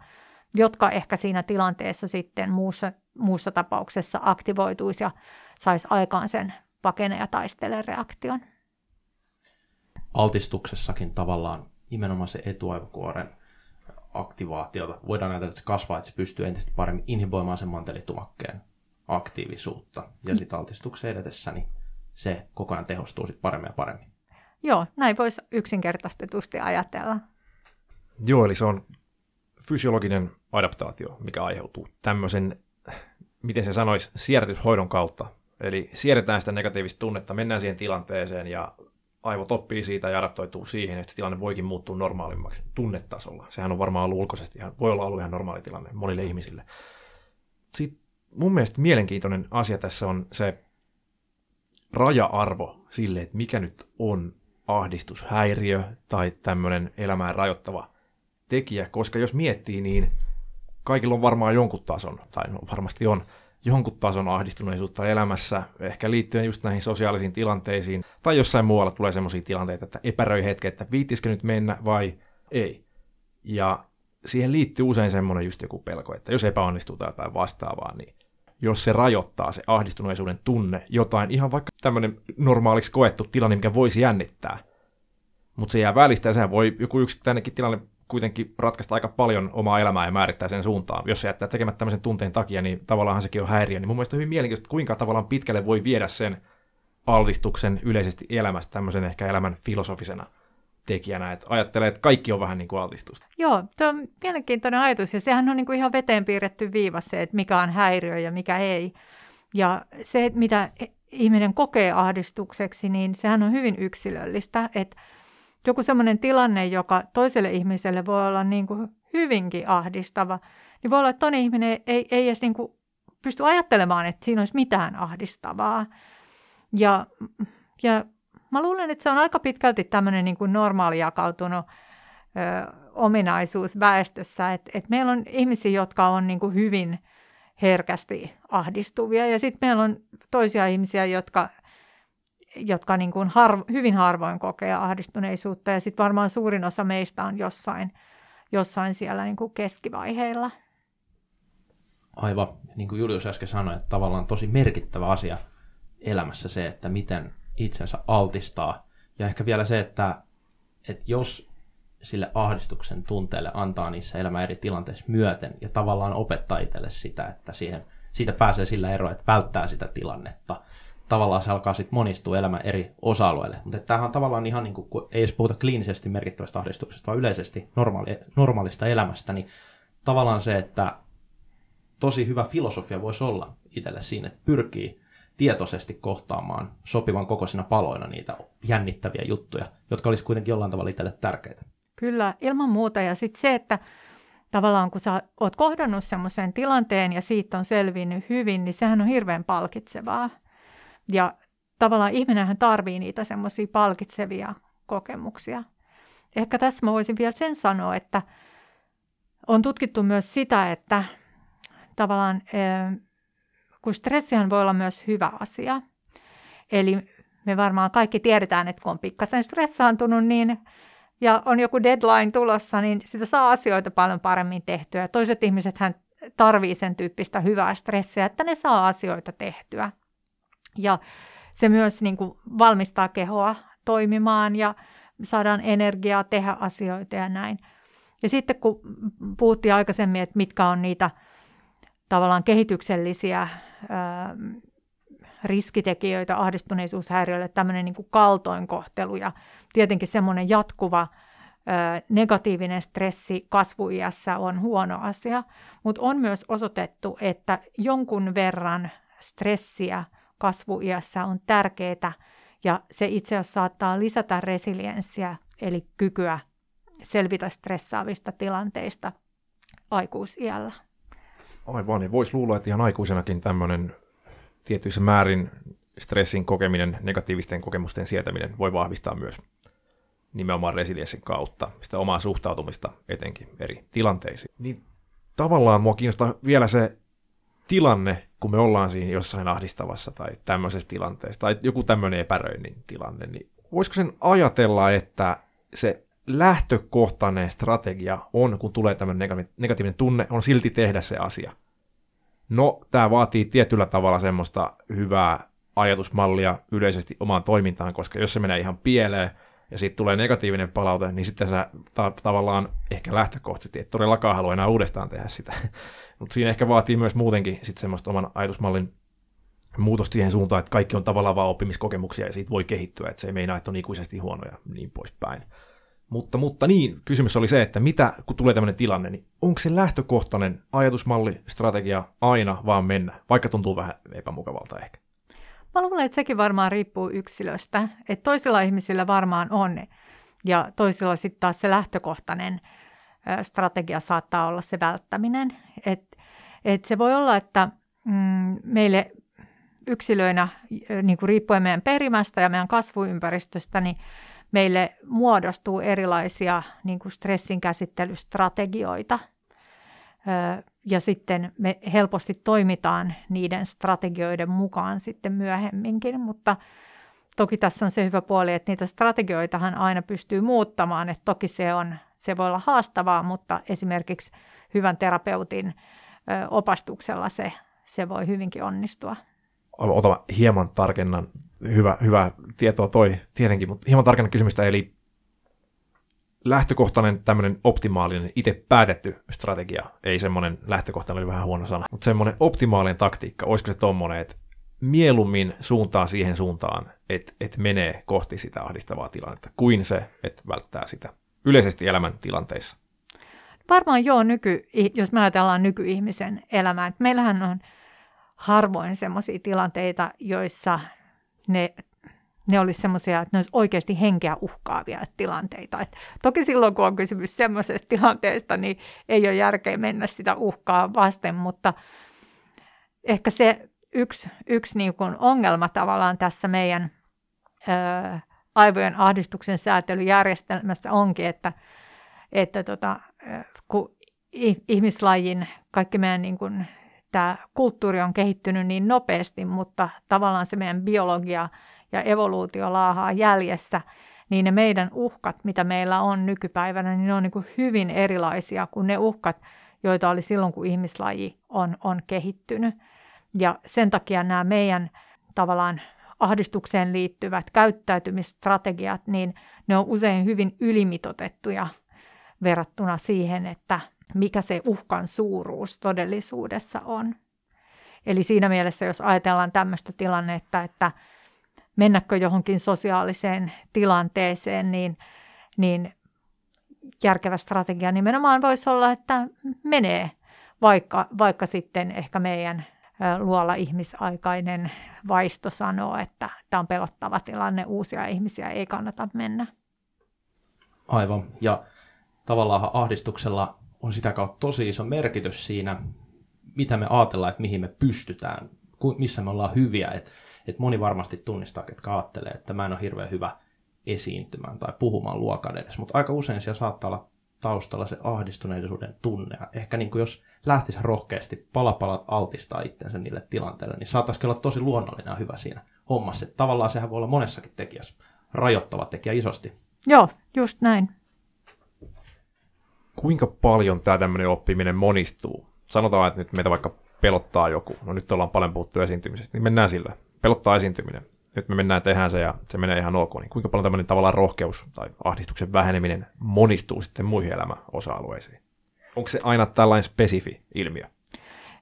jotka ehkä siinä tilanteessa sitten muussa, muussa tapauksessa aktivoituisi ja saisi aikaan sen pakene- ja taistele reaktion. Altistuksessakin tavallaan nimenomaan se etuaivokuoren aktivaatiota. Voidaan ajatella, että se kasvaa, että se pystyy entistä paremmin inhiboimaan sen mantelitumakkeen aktiivisuutta. Ja sitten altistuksen edetessä niin se koko ajan tehostuu sit paremmin ja paremmin. Joo, näin voisi yksinkertaistetusti ajatella. Joo, eli se on fysiologinen adaptaatio, mikä aiheutuu tämmöisen, miten se sanoisi, siirretyshoidon kautta. Eli siirretään sitä negatiivista tunnetta, mennään siihen tilanteeseen ja aivot oppii siitä ja adaptoituu siihen, ja tilanne voikin muuttua normaalimmaksi tunnetasolla. Sehän on varmaan ollut ulkoisesti, ihan, voi olla ollut ihan normaali tilanne monille ihmisille. Sitten mun mielestä mielenkiintoinen asia tässä on se raja-arvo sille, että mikä nyt on ahdistushäiriö tai tämmöinen elämään rajoittava tekijä, koska jos miettii, niin kaikilla on varmaan jonkun tason, tai no varmasti on, jonkun tason ahdistuneisuutta elämässä, ehkä liittyen just näihin sosiaalisiin tilanteisiin, tai jossain muualla tulee sellaisia tilanteita, että epäröi hetki, että viittisikö nyt mennä vai ei. Ja siihen liittyy usein semmoinen just joku pelko, että jos epäonnistuu tai jotain vastaavaa, niin jos se rajoittaa se ahdistuneisuuden tunne jotain, ihan vaikka tämmöinen normaaliksi koettu tilanne, mikä voisi jännittää, mutta se jää välistä ja sehän voi joku yksittäinenkin tilanne kuitenkin ratkaista aika paljon omaa elämää ja määrittää sen suuntaan. Jos se jättää tekemättä tämmöisen tunteen takia, niin tavallaan sekin on häiriö. Niin mun mielestä on hyvin mielenkiintoista, kuinka tavallaan pitkälle voi viedä sen altistuksen yleisesti elämästä tämmöisen ehkä elämän filosofisena tekijänä, että ajattelee, että kaikki on vähän niin kuin altistusta. Joo, tuo on mielenkiintoinen ajatus, ja sehän on niin kuin ihan veteen piirretty viiva se, että mikä on häiriö ja mikä ei. Ja se, mitä ihminen kokee ahdistukseksi, niin sehän on hyvin yksilöllistä, että joku sellainen tilanne, joka toiselle ihmiselle voi olla niin kuin hyvinkin ahdistava, niin voi olla, että toinen ihminen ei, ei edes niin kuin pysty ajattelemaan, että siinä olisi mitään ahdistavaa. Ja, ja mä luulen, että se on aika pitkälti tämmöinen niin kuin normaali jakautunut ö, ominaisuus väestössä, että, että meillä on ihmisiä, jotka on niin kuin hyvin herkästi ahdistuvia, ja sitten meillä on toisia ihmisiä, jotka jotka niin kuin harv, hyvin harvoin kokee ahdistuneisuutta, ja sitten varmaan suurin osa meistä on jossain, jossain siellä niin kuin keskivaiheilla. Aivan, niin kuin Julius äsken sanoi, että tavallaan tosi merkittävä asia elämässä se, että miten itsensä altistaa. Ja ehkä vielä se, että, että jos sille ahdistuksen tunteelle antaa niissä elämän eri tilanteissa myöten ja tavallaan opettaa itselle sitä, että siihen, siitä pääsee sillä eroa, että välttää sitä tilannetta, tavallaan se alkaa sitten monistua elämän eri osa-alueille. Mutta tämähän on tavallaan ihan niin kuin, kun ei edes puhuta kliinisesti merkittävästä ahdistuksesta, vaan yleisesti normaali, normaalista elämästä, niin tavallaan se, että tosi hyvä filosofia voisi olla itselle siinä, että pyrkii tietoisesti kohtaamaan sopivan kokoisina paloina niitä jännittäviä juttuja, jotka olisi kuitenkin jollain tavalla itselle tärkeitä. Kyllä, ilman muuta. Ja sitten se, että tavallaan kun sä oot kohdannut semmoisen tilanteen ja siitä on selvinnyt hyvin, niin sehän on hirveän palkitsevaa. Ja tavallaan ihminenhän tarvii niitä semmoisia palkitsevia kokemuksia. Ehkä tässä mä voisin vielä sen sanoa, että on tutkittu myös sitä, että tavallaan kun stressihän voi olla myös hyvä asia. Eli me varmaan kaikki tiedetään, että kun on pikkasen stressaantunut, niin ja on joku deadline tulossa, niin sitä saa asioita paljon paremmin tehtyä. Toiset ihmiset hän tarvii sen tyyppistä hyvää stressiä, että ne saa asioita tehtyä. Ja se myös niin kuin valmistaa kehoa toimimaan ja saadaan energiaa tehdä asioita ja näin. Ja sitten kun puhuttiin aikaisemmin, että mitkä on niitä tavallaan kehityksellisiä ää, riskitekijöitä ahdistuneisuushäiriöille, tämmöinen niin kuin kaltoinkohtelu ja tietenkin semmoinen jatkuva ää, negatiivinen stressi kasvuiässä on huono asia, mutta on myös osoitettu, että jonkun verran stressiä kasvuiässä on tärkeää ja se itse asiassa saattaa lisätä resilienssiä, eli kykyä selvitä stressaavista tilanteista aikuisiällä. Aivan, niin voisi luulla, että ihan aikuisenakin tämmöinen tietyissä määrin stressin kokeminen, negatiivisten kokemusten sietäminen voi vahvistaa myös nimenomaan resilienssin kautta sitä omaa suhtautumista etenkin eri tilanteisiin. Niin tavallaan mua kiinnostaa vielä se tilanne, kun me ollaan siinä jossain ahdistavassa tai tämmöisessä tilanteessa, tai joku tämmöinen epäröinnin tilanne, niin voisiko sen ajatella, että se lähtökohtainen strategia on, kun tulee tämmöinen negatiivinen tunne, on silti tehdä se asia. No, tämä vaatii tietyllä tavalla semmoista hyvää ajatusmallia yleisesti omaan toimintaan, koska jos se menee ihan pieleen, ja sitten tulee negatiivinen palaute, niin sitten sä ta- tavallaan ehkä lähtökohtaisesti et todellakaan halua enää uudestaan tehdä sitä. Mutta siinä ehkä vaatii myös muutenkin sitten semmoista oman ajatusmallin muutos siihen suuntaan, että kaikki on tavallaan vaan oppimiskokemuksia ja siitä voi kehittyä, että se ei meinaa, että on ikuisesti huonoja niin poispäin. Mutta, mutta niin, kysymys oli se, että mitä, kun tulee tämmöinen tilanne, niin onko se lähtökohtainen ajatusmalli, strategia aina vaan mennä, vaikka tuntuu vähän epämukavalta ehkä? Mä luulen, että sekin varmaan riippuu yksilöstä. Että toisilla ihmisillä varmaan on ja toisilla sitten taas se lähtökohtainen strategia saattaa olla se välttäminen. Et, et se voi olla, että mm, meille yksilöinä, niin kuin riippuen meidän perimästä ja meidän kasvuympäristöstä, niin meille muodostuu erilaisia niin kuin stressin käsittelystrategioita. Ja sitten me helposti toimitaan niiden strategioiden mukaan sitten myöhemminkin, mutta toki tässä on se hyvä puoli, että niitä strategioitahan aina pystyy muuttamaan, että toki se, on, se voi olla haastavaa, mutta esimerkiksi hyvän terapeutin opastuksella se, se voi hyvinkin onnistua. Ota hieman tarkennan, hyvä, hyvä tietoa toi tietenkin, mutta hieman tarkennan kysymystä, eli lähtökohtainen tämmöinen optimaalinen, itse päätetty strategia, ei semmoinen lähtökohtainen, oli vähän huono sana, mutta semmoinen optimaalinen taktiikka, olisiko se tommonen, että mieluummin suuntaa siihen suuntaan, että, että menee kohti sitä ahdistavaa tilannetta, kuin se, että välttää sitä yleisesti elämän tilanteissa? Varmaan joo, nyky, jos me ajatellaan nykyihmisen elämää. Että meillähän on harvoin sellaisia tilanteita, joissa ne ne olisi semmoisia, että ne olisi oikeasti henkeä uhkaavia tilanteita. Et toki silloin, kun on kysymys semmoisesta tilanteesta, niin ei ole järkeä mennä sitä uhkaa vasten, mutta ehkä se yksi, yksi niin kuin ongelma tavallaan tässä meidän ää, aivojen ahdistuksen säätelyjärjestelmässä onkin, että, että tota, kun ihmislajin, kaikki meidän niin kuin, tämä kulttuuri on kehittynyt niin nopeasti, mutta tavallaan se meidän biologia ja evoluutio laahaa jäljessä, niin ne meidän uhkat, mitä meillä on nykypäivänä, niin ne on niin kuin hyvin erilaisia kuin ne uhkat, joita oli silloin, kun ihmislaji on, on kehittynyt. Ja sen takia nämä meidän tavallaan ahdistukseen liittyvät käyttäytymistrategiat, niin ne on usein hyvin ylimitotettuja verrattuna siihen, että mikä se uhkan suuruus todellisuudessa on. Eli siinä mielessä, jos ajatellaan tämmöistä tilannetta, että mennäkö johonkin sosiaaliseen tilanteeseen, niin, niin järkevä strategia nimenomaan voisi olla, että menee, vaikka, vaikka sitten ehkä meidän luolla ihmisaikainen vaisto sanoo, että tämä on pelottava tilanne, uusia ihmisiä ei kannata mennä. Aivan, ja tavallaan ahdistuksella on sitä kautta tosi iso merkitys siinä, mitä me ajatellaan, että mihin me pystytään, missä me ollaan hyviä. Että et moni varmasti tunnistaa, että ajattelee, että mä en ole hirveän hyvä esiintymään tai puhumaan luokan edessä, mutta aika usein siellä saattaa olla taustalla se ahdistuneisuuden tunne. Ja ehkä niin kuin jos lähtisi rohkeasti palapalat altistaa itsensä niille tilanteille, niin saattaisi olla tosi luonnollinen ja hyvä siinä hommassa. Että tavallaan sehän voi olla monessakin tekijässä rajoittava tekijä isosti. Joo, just näin. Kuinka paljon tämä tämmöinen oppiminen monistuu? Sanotaan, että nyt meitä vaikka pelottaa joku. No nyt ollaan paljon puhuttu esiintymisestä, niin mennään sillä. Pelottaa esiintyminen. Nyt me mennään tehdään se ja se menee ihan ok. Niin kuinka paljon tämmöinen tavallaan rohkeus tai ahdistuksen väheneminen monistuu sitten muihin elämän osa-alueisiin? Onko se aina tällainen spesifi ilmiö?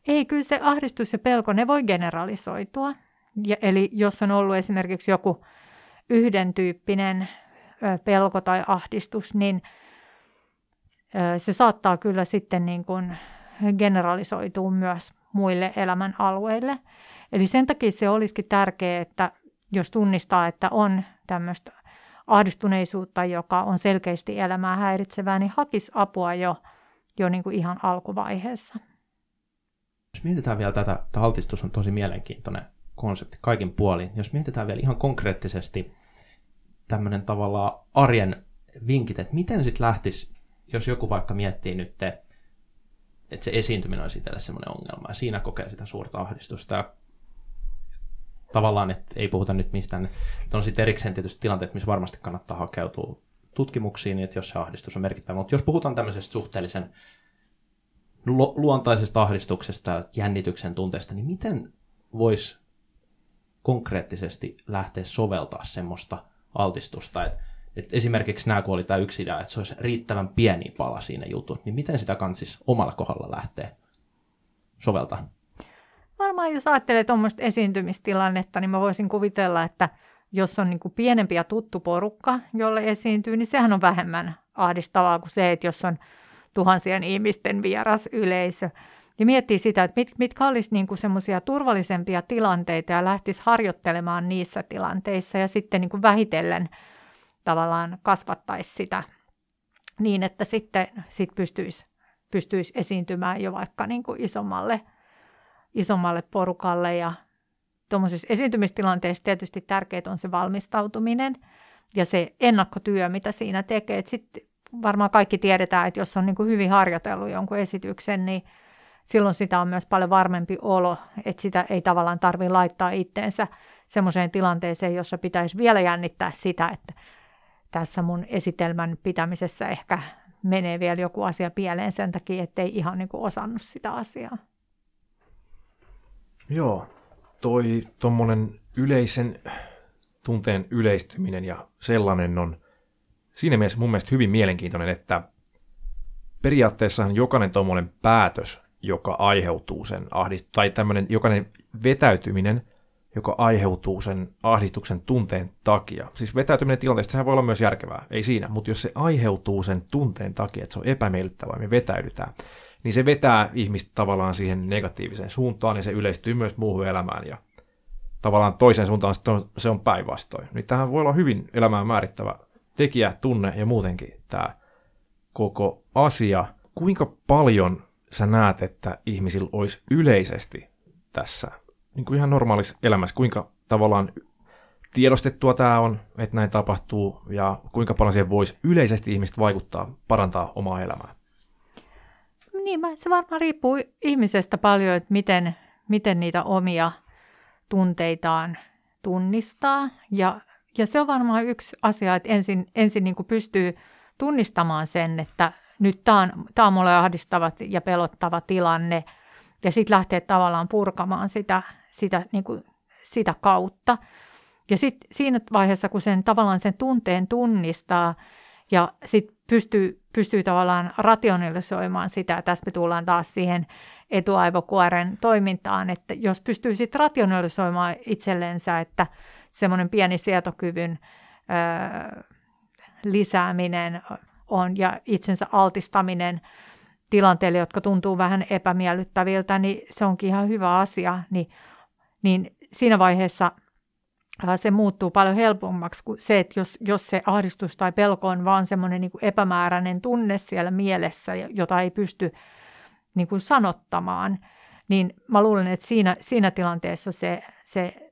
Ei, kyllä se ahdistus ja pelko, ne voi generalisoitua. Ja, eli jos on ollut esimerkiksi joku yhden tyyppinen pelko tai ahdistus, niin se saattaa kyllä sitten niin kuin generalisoitua myös muille elämän alueille. Eli sen takia se olisikin tärkeää, että jos tunnistaa, että on tämmöistä ahdistuneisuutta, joka on selkeästi elämää häiritsevää, niin hakisi apua jo, jo niin kuin ihan alkuvaiheessa. Jos mietitään vielä tätä, että altistus on tosi mielenkiintoinen konsepti kaikin puolin. Jos mietitään vielä ihan konkreettisesti tämmöinen tavallaan arjen vinkit, että miten sitten lähtisi, jos joku vaikka miettii nyt, että se esiintyminen olisi itselle semmoinen ongelma ja siinä kokee sitä suurta ahdistusta ja tavallaan, että ei puhuta nyt mistään, että on sitten erikseen tietysti tilanteet, missä varmasti kannattaa hakeutua tutkimuksiin, että jos se ahdistus on merkittävä. Mutta jos puhutaan tämmöisestä suhteellisen lu- luontaisesta ahdistuksesta, jännityksen tunteesta, niin miten voisi konkreettisesti lähteä soveltaa semmoista altistusta, että et esimerkiksi nämä, kun oli tämä yksi idea, että se olisi riittävän pieni pala siinä jutut, niin miten sitä kansis omalla kohdalla lähtee soveltaa? Varmaan jos ajattelee tuommoista esiintymistilannetta, niin mä voisin kuvitella, että jos on niin pienempi ja tuttu porukka, jolle esiintyy, niin sehän on vähemmän ahdistavaa kuin se, että jos on tuhansien ihmisten vieras yleisö. Ja miettii sitä, että mit, mitkä olisi niin semmoisia turvallisempia tilanteita ja lähtisi harjoittelemaan niissä tilanteissa ja sitten niin vähitellen tavallaan kasvattaisi sitä niin, että sitten sit pystyisi, pystyisi esiintymään jo vaikka niin kuin isommalle – isommalle porukalle ja tuommoisissa esiintymistilanteissa tietysti tärkeää on se valmistautuminen ja se ennakkotyö, mitä siinä tekee. Sitten varmaan kaikki tiedetään, että jos on niin kuin hyvin harjoitellut jonkun esityksen, niin silloin sitä on myös paljon varmempi olo, että sitä ei tavallaan tarvitse laittaa itteensä semmoiseen tilanteeseen, jossa pitäisi vielä jännittää sitä, että tässä mun esitelmän pitämisessä ehkä menee vielä joku asia pieleen sen takia, ettei ihan niin kuin osannut sitä asiaa. Joo, toi tuommoinen yleisen tunteen yleistyminen ja sellainen on siinä mielessä mun mielestä hyvin mielenkiintoinen, että periaatteessahan jokainen tuommoinen päätös, joka aiheutuu sen ahdist- tai tämmöinen jokainen vetäytyminen, joka aiheutuu sen ahdistuksen tunteen takia. Siis vetäytyminen tilanteesta, sehän voi olla myös järkevää, ei siinä, mutta jos se aiheutuu sen tunteen takia, että se on epämiellyttävää, me vetäydytään, niin se vetää ihmistä tavallaan siihen negatiiviseen suuntaan ja se yleistyy myös muuhun elämään ja tavallaan toiseen suuntaan se on päinvastoin. Niin tähän voi olla hyvin elämään määrittävä tekijä, tunne ja muutenkin tämä koko asia. Kuinka paljon sä näet, että ihmisillä olisi yleisesti tässä niin kuin ihan normaalissa elämässä, kuinka tavallaan tiedostettua tämä on, että näin tapahtuu, ja kuinka paljon siihen voisi yleisesti ihmistä vaikuttaa, parantaa omaa elämää? Niin, se varmaan riippuu ihmisestä paljon, että miten, miten niitä omia tunteitaan tunnistaa. Ja, ja se on varmaan yksi asia, että ensin, ensin niin kuin pystyy tunnistamaan sen, että nyt tämä on, tämä on mulle ahdistava ja pelottava tilanne, ja sitten lähtee tavallaan purkamaan sitä, sitä, niin kuin, sitä kautta. Ja sitten siinä vaiheessa, kun sen tavallaan sen tunteen tunnistaa, ja sitten pystyy, pystyy tavallaan rationalisoimaan sitä, ja tästä me tullaan taas siihen etuaivokuoren toimintaan, että jos pystyy sitten rationalisoimaan itsellensä, että semmoinen pieni sietokyvyn ö, lisääminen on ja itsensä altistaminen tilanteille, jotka tuntuu vähän epämiellyttäviltä, niin se onkin ihan hyvä asia, niin, niin siinä vaiheessa se muuttuu paljon helpommaksi kuin se, että jos, jos se ahdistus tai pelko on vaan semmoinen niin epämääräinen tunne siellä mielessä, jota ei pysty niin kuin sanottamaan, niin mä luulen, että siinä, siinä tilanteessa se, se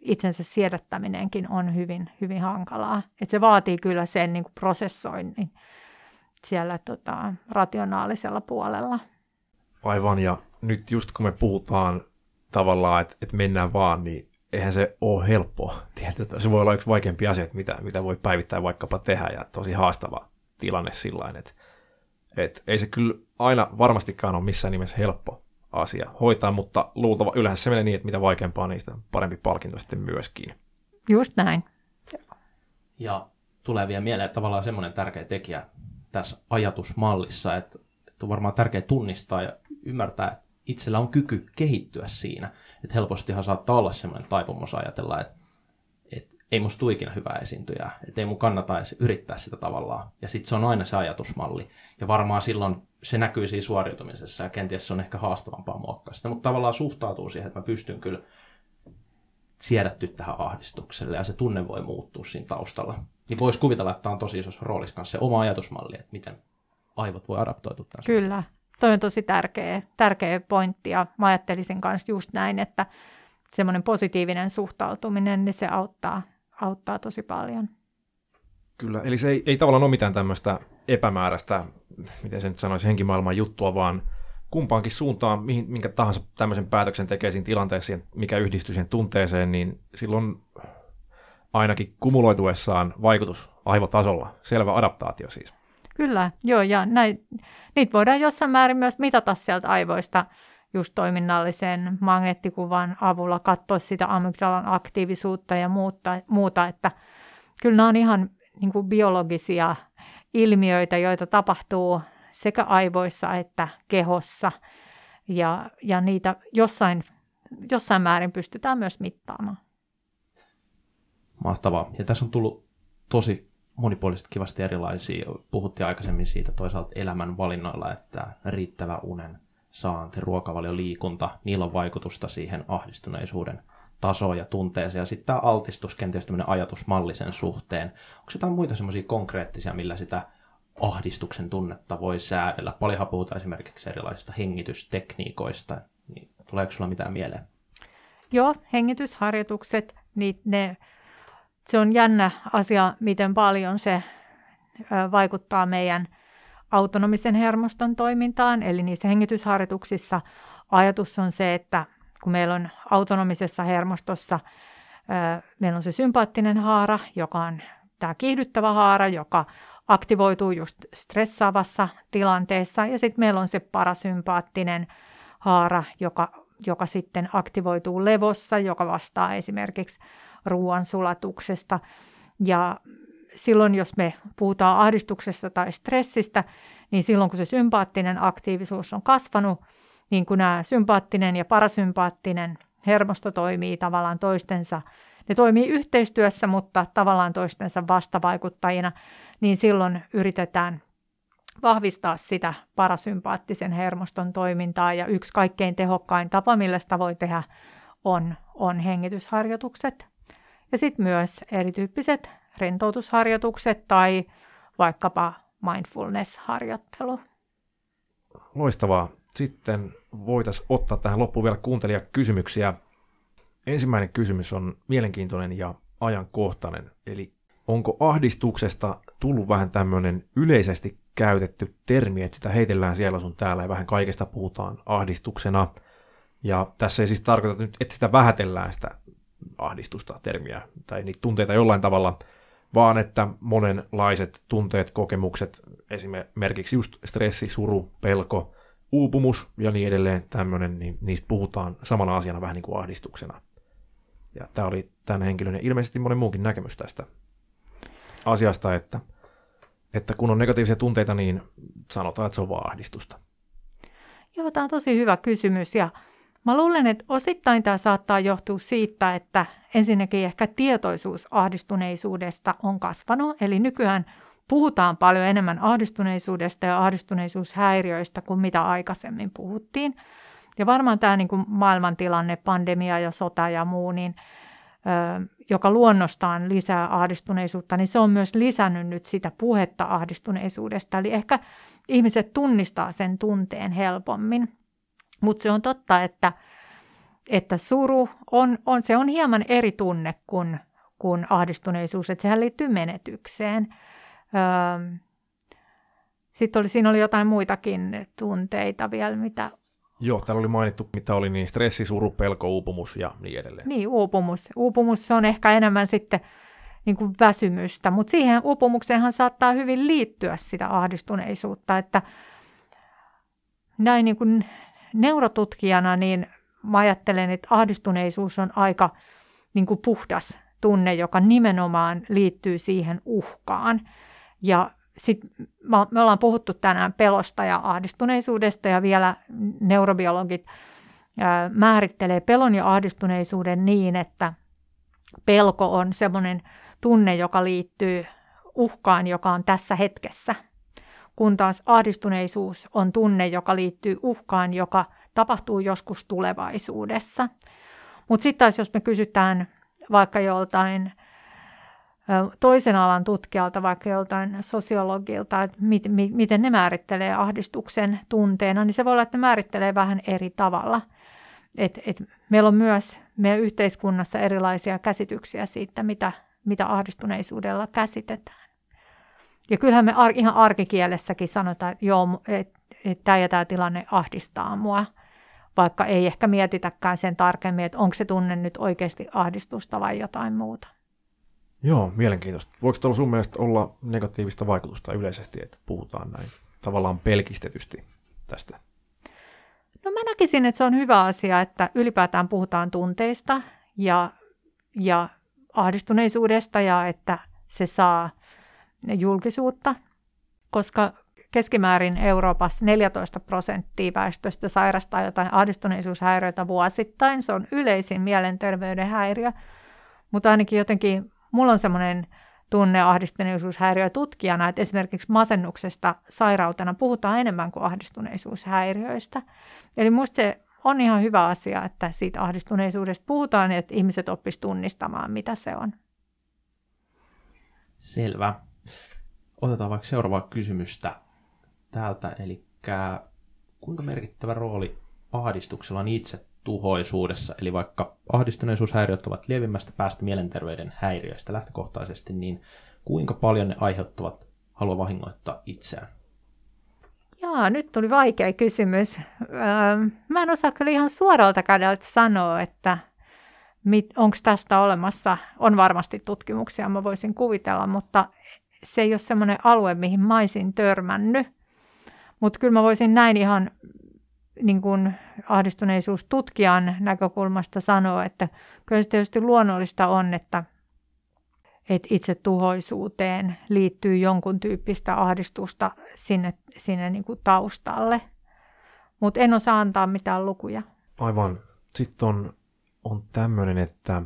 itsensä siedättäminenkin on hyvin, hyvin hankalaa. Että se vaatii kyllä sen niin kuin prosessoinnin siellä tota, rationaalisella puolella. Aivan, ja nyt just kun me puhutaan tavallaan, että, että mennään vaan, niin eihän se ole helppoa. Tietysti, se voi olla yksi vaikeampi asia, mitä, mitä voi päivittäin vaikkapa tehdä, ja tosi haastava tilanne sillä että, että ei se kyllä aina varmastikaan ole missään nimessä helppo asia hoitaa, mutta luultava yleensä se menee niin, että mitä vaikeampaa, niin sitä parempi palkinto sitten myöskin. Just näin. Ja tulee vielä mieleen että tavallaan semmoinen tärkeä tekijä tässä ajatusmallissa, että, että on varmaan tärkeää tunnistaa ja ymmärtää, että itsellä on kyky kehittyä siinä. Että helpostihan saattaa olla semmoinen taipumus ajatella, että, että ei musta tule ikinä hyvää esiintyjää, että ei mun kannata edes yrittää sitä tavallaan. Ja sitten se on aina se ajatusmalli. Ja varmaan silloin se näkyy siinä suoriutumisessa ja kenties se on ehkä haastavampaa muokkaa sitä, mutta tavallaan suhtautuu siihen, että mä pystyn kyllä siedätty tähän ahdistukselle ja se tunne voi muuttua siinä taustalla. Niin voisi kuvitella, että tämä on tosi isossa roolissa se oma ajatusmalli, että miten aivot voi adaptoitua tähän. Kyllä, toi on tosi tärkeä, tärkeä pointti ja mä ajattelisin kanssa just näin, että semmoinen positiivinen suhtautuminen, niin se auttaa, auttaa tosi paljon. Kyllä, eli se ei, ei tavallaan ole mitään tämmöistä epämääräistä, miten se nyt sanoisi, henkimaailman juttua, vaan kumpaankin suuntaan, mihin, minkä tahansa tämmöisen päätöksen tekee siinä tilanteessa, mikä yhdistyy siihen tunteeseen, niin silloin ainakin kumuloituessaan vaikutus aivotasolla, selvä adaptaatio siis. Kyllä, joo, ja näin, niitä voidaan jossain määrin myös mitata sieltä aivoista just toiminnallisen magneettikuvan avulla, katsoa sitä amygdalan aktiivisuutta ja muuta, muuta että kyllä nämä on ihan niin kuin biologisia ilmiöitä, joita tapahtuu sekä aivoissa että kehossa, ja, ja niitä jossain, jossain määrin pystytään myös mittaamaan. Mahtavaa. Ja tässä on tullut tosi monipuolisesti kivasti erilaisia. Puhuttiin aikaisemmin siitä toisaalta elämän valinnoilla, että riittävä unen saanti, ruokavalio, liikunta, niillä on vaikutusta siihen ahdistuneisuuden tasoon ja tunteeseen. Ja sitten tämä altistus, kenties tämmöinen ajatusmallisen suhteen. Onko jotain muita semmoisia konkreettisia, millä sitä ahdistuksen tunnetta voi säädellä? Paljonhan puhutaan esimerkiksi erilaisista hengitystekniikoista. Niin tuleeko sulla mitään mieleen? Joo, hengitysharjoitukset, niin ne se on jännä asia, miten paljon se vaikuttaa meidän autonomisen hermoston toimintaan. Eli niissä hengitysharjoituksissa ajatus on se, että kun meillä on autonomisessa hermostossa, meillä on se sympaattinen haara, joka on tämä kiihdyttävä haara, joka aktivoituu just stressaavassa tilanteessa. Ja sitten meillä on se parasympaattinen haara, joka, joka sitten aktivoituu levossa, joka vastaa esimerkiksi ruoansulatuksesta. Ja silloin, jos me puhutaan ahdistuksesta tai stressistä, niin silloin kun se sympaattinen aktiivisuus on kasvanut, niin kun nämä sympaattinen ja parasympaattinen hermosto toimii tavallaan toistensa, ne toimii yhteistyössä, mutta tavallaan toistensa vastavaikuttajina, niin silloin yritetään vahvistaa sitä parasympaattisen hermoston toimintaa. Ja yksi kaikkein tehokkain tapa, millä sitä voi tehdä, on, on hengitysharjoitukset. Ja sitten myös erityyppiset rentoutusharjoitukset tai vaikkapa mindfulness-harjoittelu. Loistavaa. Sitten voitaisiin ottaa tähän loppuun vielä kuuntelijakysymyksiä. Ensimmäinen kysymys on mielenkiintoinen ja ajankohtainen. Eli onko ahdistuksesta tullut vähän tämmöinen yleisesti käytetty termi, että sitä heitellään siellä sun täällä ja vähän kaikesta puhutaan ahdistuksena. Ja tässä ei siis tarkoita nyt, että sitä vähätellään sitä ahdistusta termiä tai niitä tunteita jollain tavalla, vaan että monenlaiset tunteet, kokemukset, esimerkiksi just stressi, suru, pelko, uupumus ja niin edelleen tämmöinen, niin niistä puhutaan samana asiana vähän niin kuin ahdistuksena. Ja tämä oli tämän henkilön ja ilmeisesti monen muunkin näkemys tästä asiasta, että, että kun on negatiivisia tunteita, niin sanotaan, että se on vaan ahdistusta. Joo, tämä on tosi hyvä kysymys ja Mä luulen, että osittain tämä saattaa johtua siitä, että ensinnäkin ehkä tietoisuus ahdistuneisuudesta on kasvanut, eli nykyään puhutaan paljon enemmän ahdistuneisuudesta ja ahdistuneisuushäiriöistä kuin mitä aikaisemmin puhuttiin. Ja varmaan tämä niin kuin maailmantilanne, pandemia ja sota ja muu, niin joka luonnostaan lisää ahdistuneisuutta, niin se on myös lisännyt nyt sitä puhetta ahdistuneisuudesta. Eli ehkä ihmiset tunnistaa sen tunteen helpommin. Mutta se on totta, että, että suru on, on, se on hieman eri tunne kuin, kuin ahdistuneisuus, että sehän liittyy menetykseen. Öö, sitten oli, siinä oli jotain muitakin tunteita vielä, mitä Joo, täällä oli mainittu, mitä oli niin stressi, suru, pelko, uupumus ja niin edelleen. Niin, uupumus. Uupumus on ehkä enemmän sitten niin kuin väsymystä, mutta siihen uupumukseenhan saattaa hyvin liittyä sitä ahdistuneisuutta, että näin niin kuin neurotutkijana niin mä ajattelen, että ahdistuneisuus on aika niin kuin puhdas tunne, joka nimenomaan liittyy siihen uhkaan. Ja sit me ollaan puhuttu tänään pelosta ja ahdistuneisuudesta ja vielä neurobiologit määrittelee pelon ja ahdistuneisuuden niin, että pelko on semmoinen tunne, joka liittyy uhkaan, joka on tässä hetkessä, kun taas ahdistuneisuus on tunne, joka liittyy uhkaan, joka tapahtuu joskus tulevaisuudessa. Mutta sitten taas, jos me kysytään vaikka joltain toisen alan tutkijalta, vaikka joltain sosiologilta, että mit, mi, miten ne määrittelee ahdistuksen tunteena, niin se voi olla, että ne määrittelee vähän eri tavalla. Et, et meillä on myös meidän yhteiskunnassa erilaisia käsityksiä siitä, mitä, mitä ahdistuneisuudella käsitetään. Ja kyllähän me ar, ihan arkikielessäkin sanotaan, että joo, että et tämä ja tämä tilanne ahdistaa mua, vaikka ei ehkä mietitäkään sen tarkemmin, että onko se tunne nyt oikeasti ahdistusta vai jotain muuta. Joo, mielenkiintoista. Voiko tuolla sun mielestä olla negatiivista vaikutusta yleisesti, että puhutaan näin tavallaan pelkistetysti tästä? No mä näkisin, että se on hyvä asia, että ylipäätään puhutaan tunteista ja, ja ahdistuneisuudesta ja että se saa julkisuutta, koska keskimäärin Euroopassa 14 prosenttia väestöstä sairastaa jotain ahdistuneisuushäiriöitä vuosittain. Se on yleisin mielenterveyden häiriö, mutta ainakin jotenkin mulla on semmoinen tunne ahdistuneisuushäiriö tutkijana, että esimerkiksi masennuksesta sairautena puhutaan enemmän kuin ahdistuneisuushäiriöistä. Eli musta se on ihan hyvä asia, että siitä ahdistuneisuudesta puhutaan että ihmiset oppisivat tunnistamaan, mitä se on. Selvä. Otetaan vaikka seuraavaa kysymystä täältä, eli kuinka merkittävä rooli ahdistuksella on itse tuhoisuudessa, eli vaikka ahdistuneisuushäiriöt ovat lievimmästä päästä mielenterveyden häiriöistä lähtökohtaisesti, niin kuinka paljon ne aiheuttavat halua vahingoittaa itseään? Jaa, nyt tuli vaikea kysymys. Öö, mä en osaa kyllä ihan suoralta kädeltä sanoa, että onko tästä olemassa, on varmasti tutkimuksia, mä voisin kuvitella, mutta se ei ole semmoinen alue, mihin mä olisin törmännyt. Mutta kyllä mä voisin näin ihan niin kuin ahdistuneisuustutkijan näkökulmasta sanoa, että kyllä se tietysti luonnollista on, että, että itse tuhoisuuteen liittyy jonkun tyyppistä ahdistusta sinne, sinne niin kuin taustalle. Mutta en osaa antaa mitään lukuja. Aivan. Sitten on, on tämmöinen, että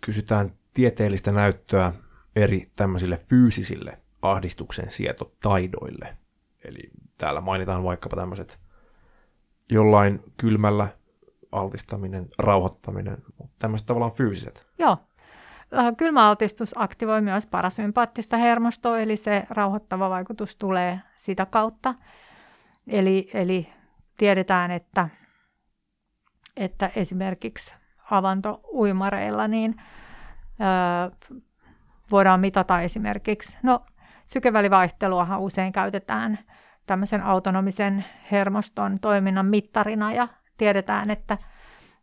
kysytään tieteellistä näyttöä eri tämmöisille fyysisille ahdistuksen sietotaidoille. Eli täällä mainitaan vaikkapa tämmöiset jollain kylmällä altistaminen, rauhoittaminen, tämmöiset tavallaan fyysiset. Joo. Äh, kylmäaltistus aktivoi myös parasympaattista hermostoa, eli se rauhoittava vaikutus tulee sitä kautta. Eli, eli tiedetään, että, että esimerkiksi avantouimareilla niin, ö, voidaan mitata esimerkiksi, no sykevälivaihteluahan usein käytetään tämmöisen autonomisen hermoston toiminnan mittarina ja tiedetään, että,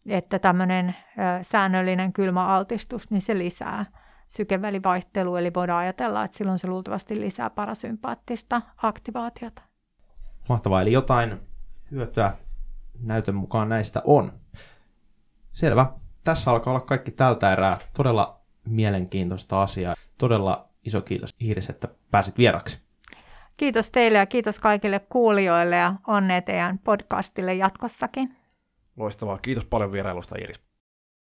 että tämmöinen säännöllinen kylmäaltistus, niin se lisää sykevälivaihtelua, eli voidaan ajatella, että silloin se luultavasti lisää parasympaattista aktivaatiota. Mahtavaa, eli jotain hyötyä näytön mukaan näistä on. Selvä. Tässä alkaa olla kaikki tältä erää. Todella mielenkiintoista asiaa. Todella iso kiitos Iiris, että pääsit vieraksi. Kiitos teille ja kiitos kaikille kuulijoille ja onnea teidän podcastille jatkossakin. Loistavaa. Kiitos paljon vierailusta Iris.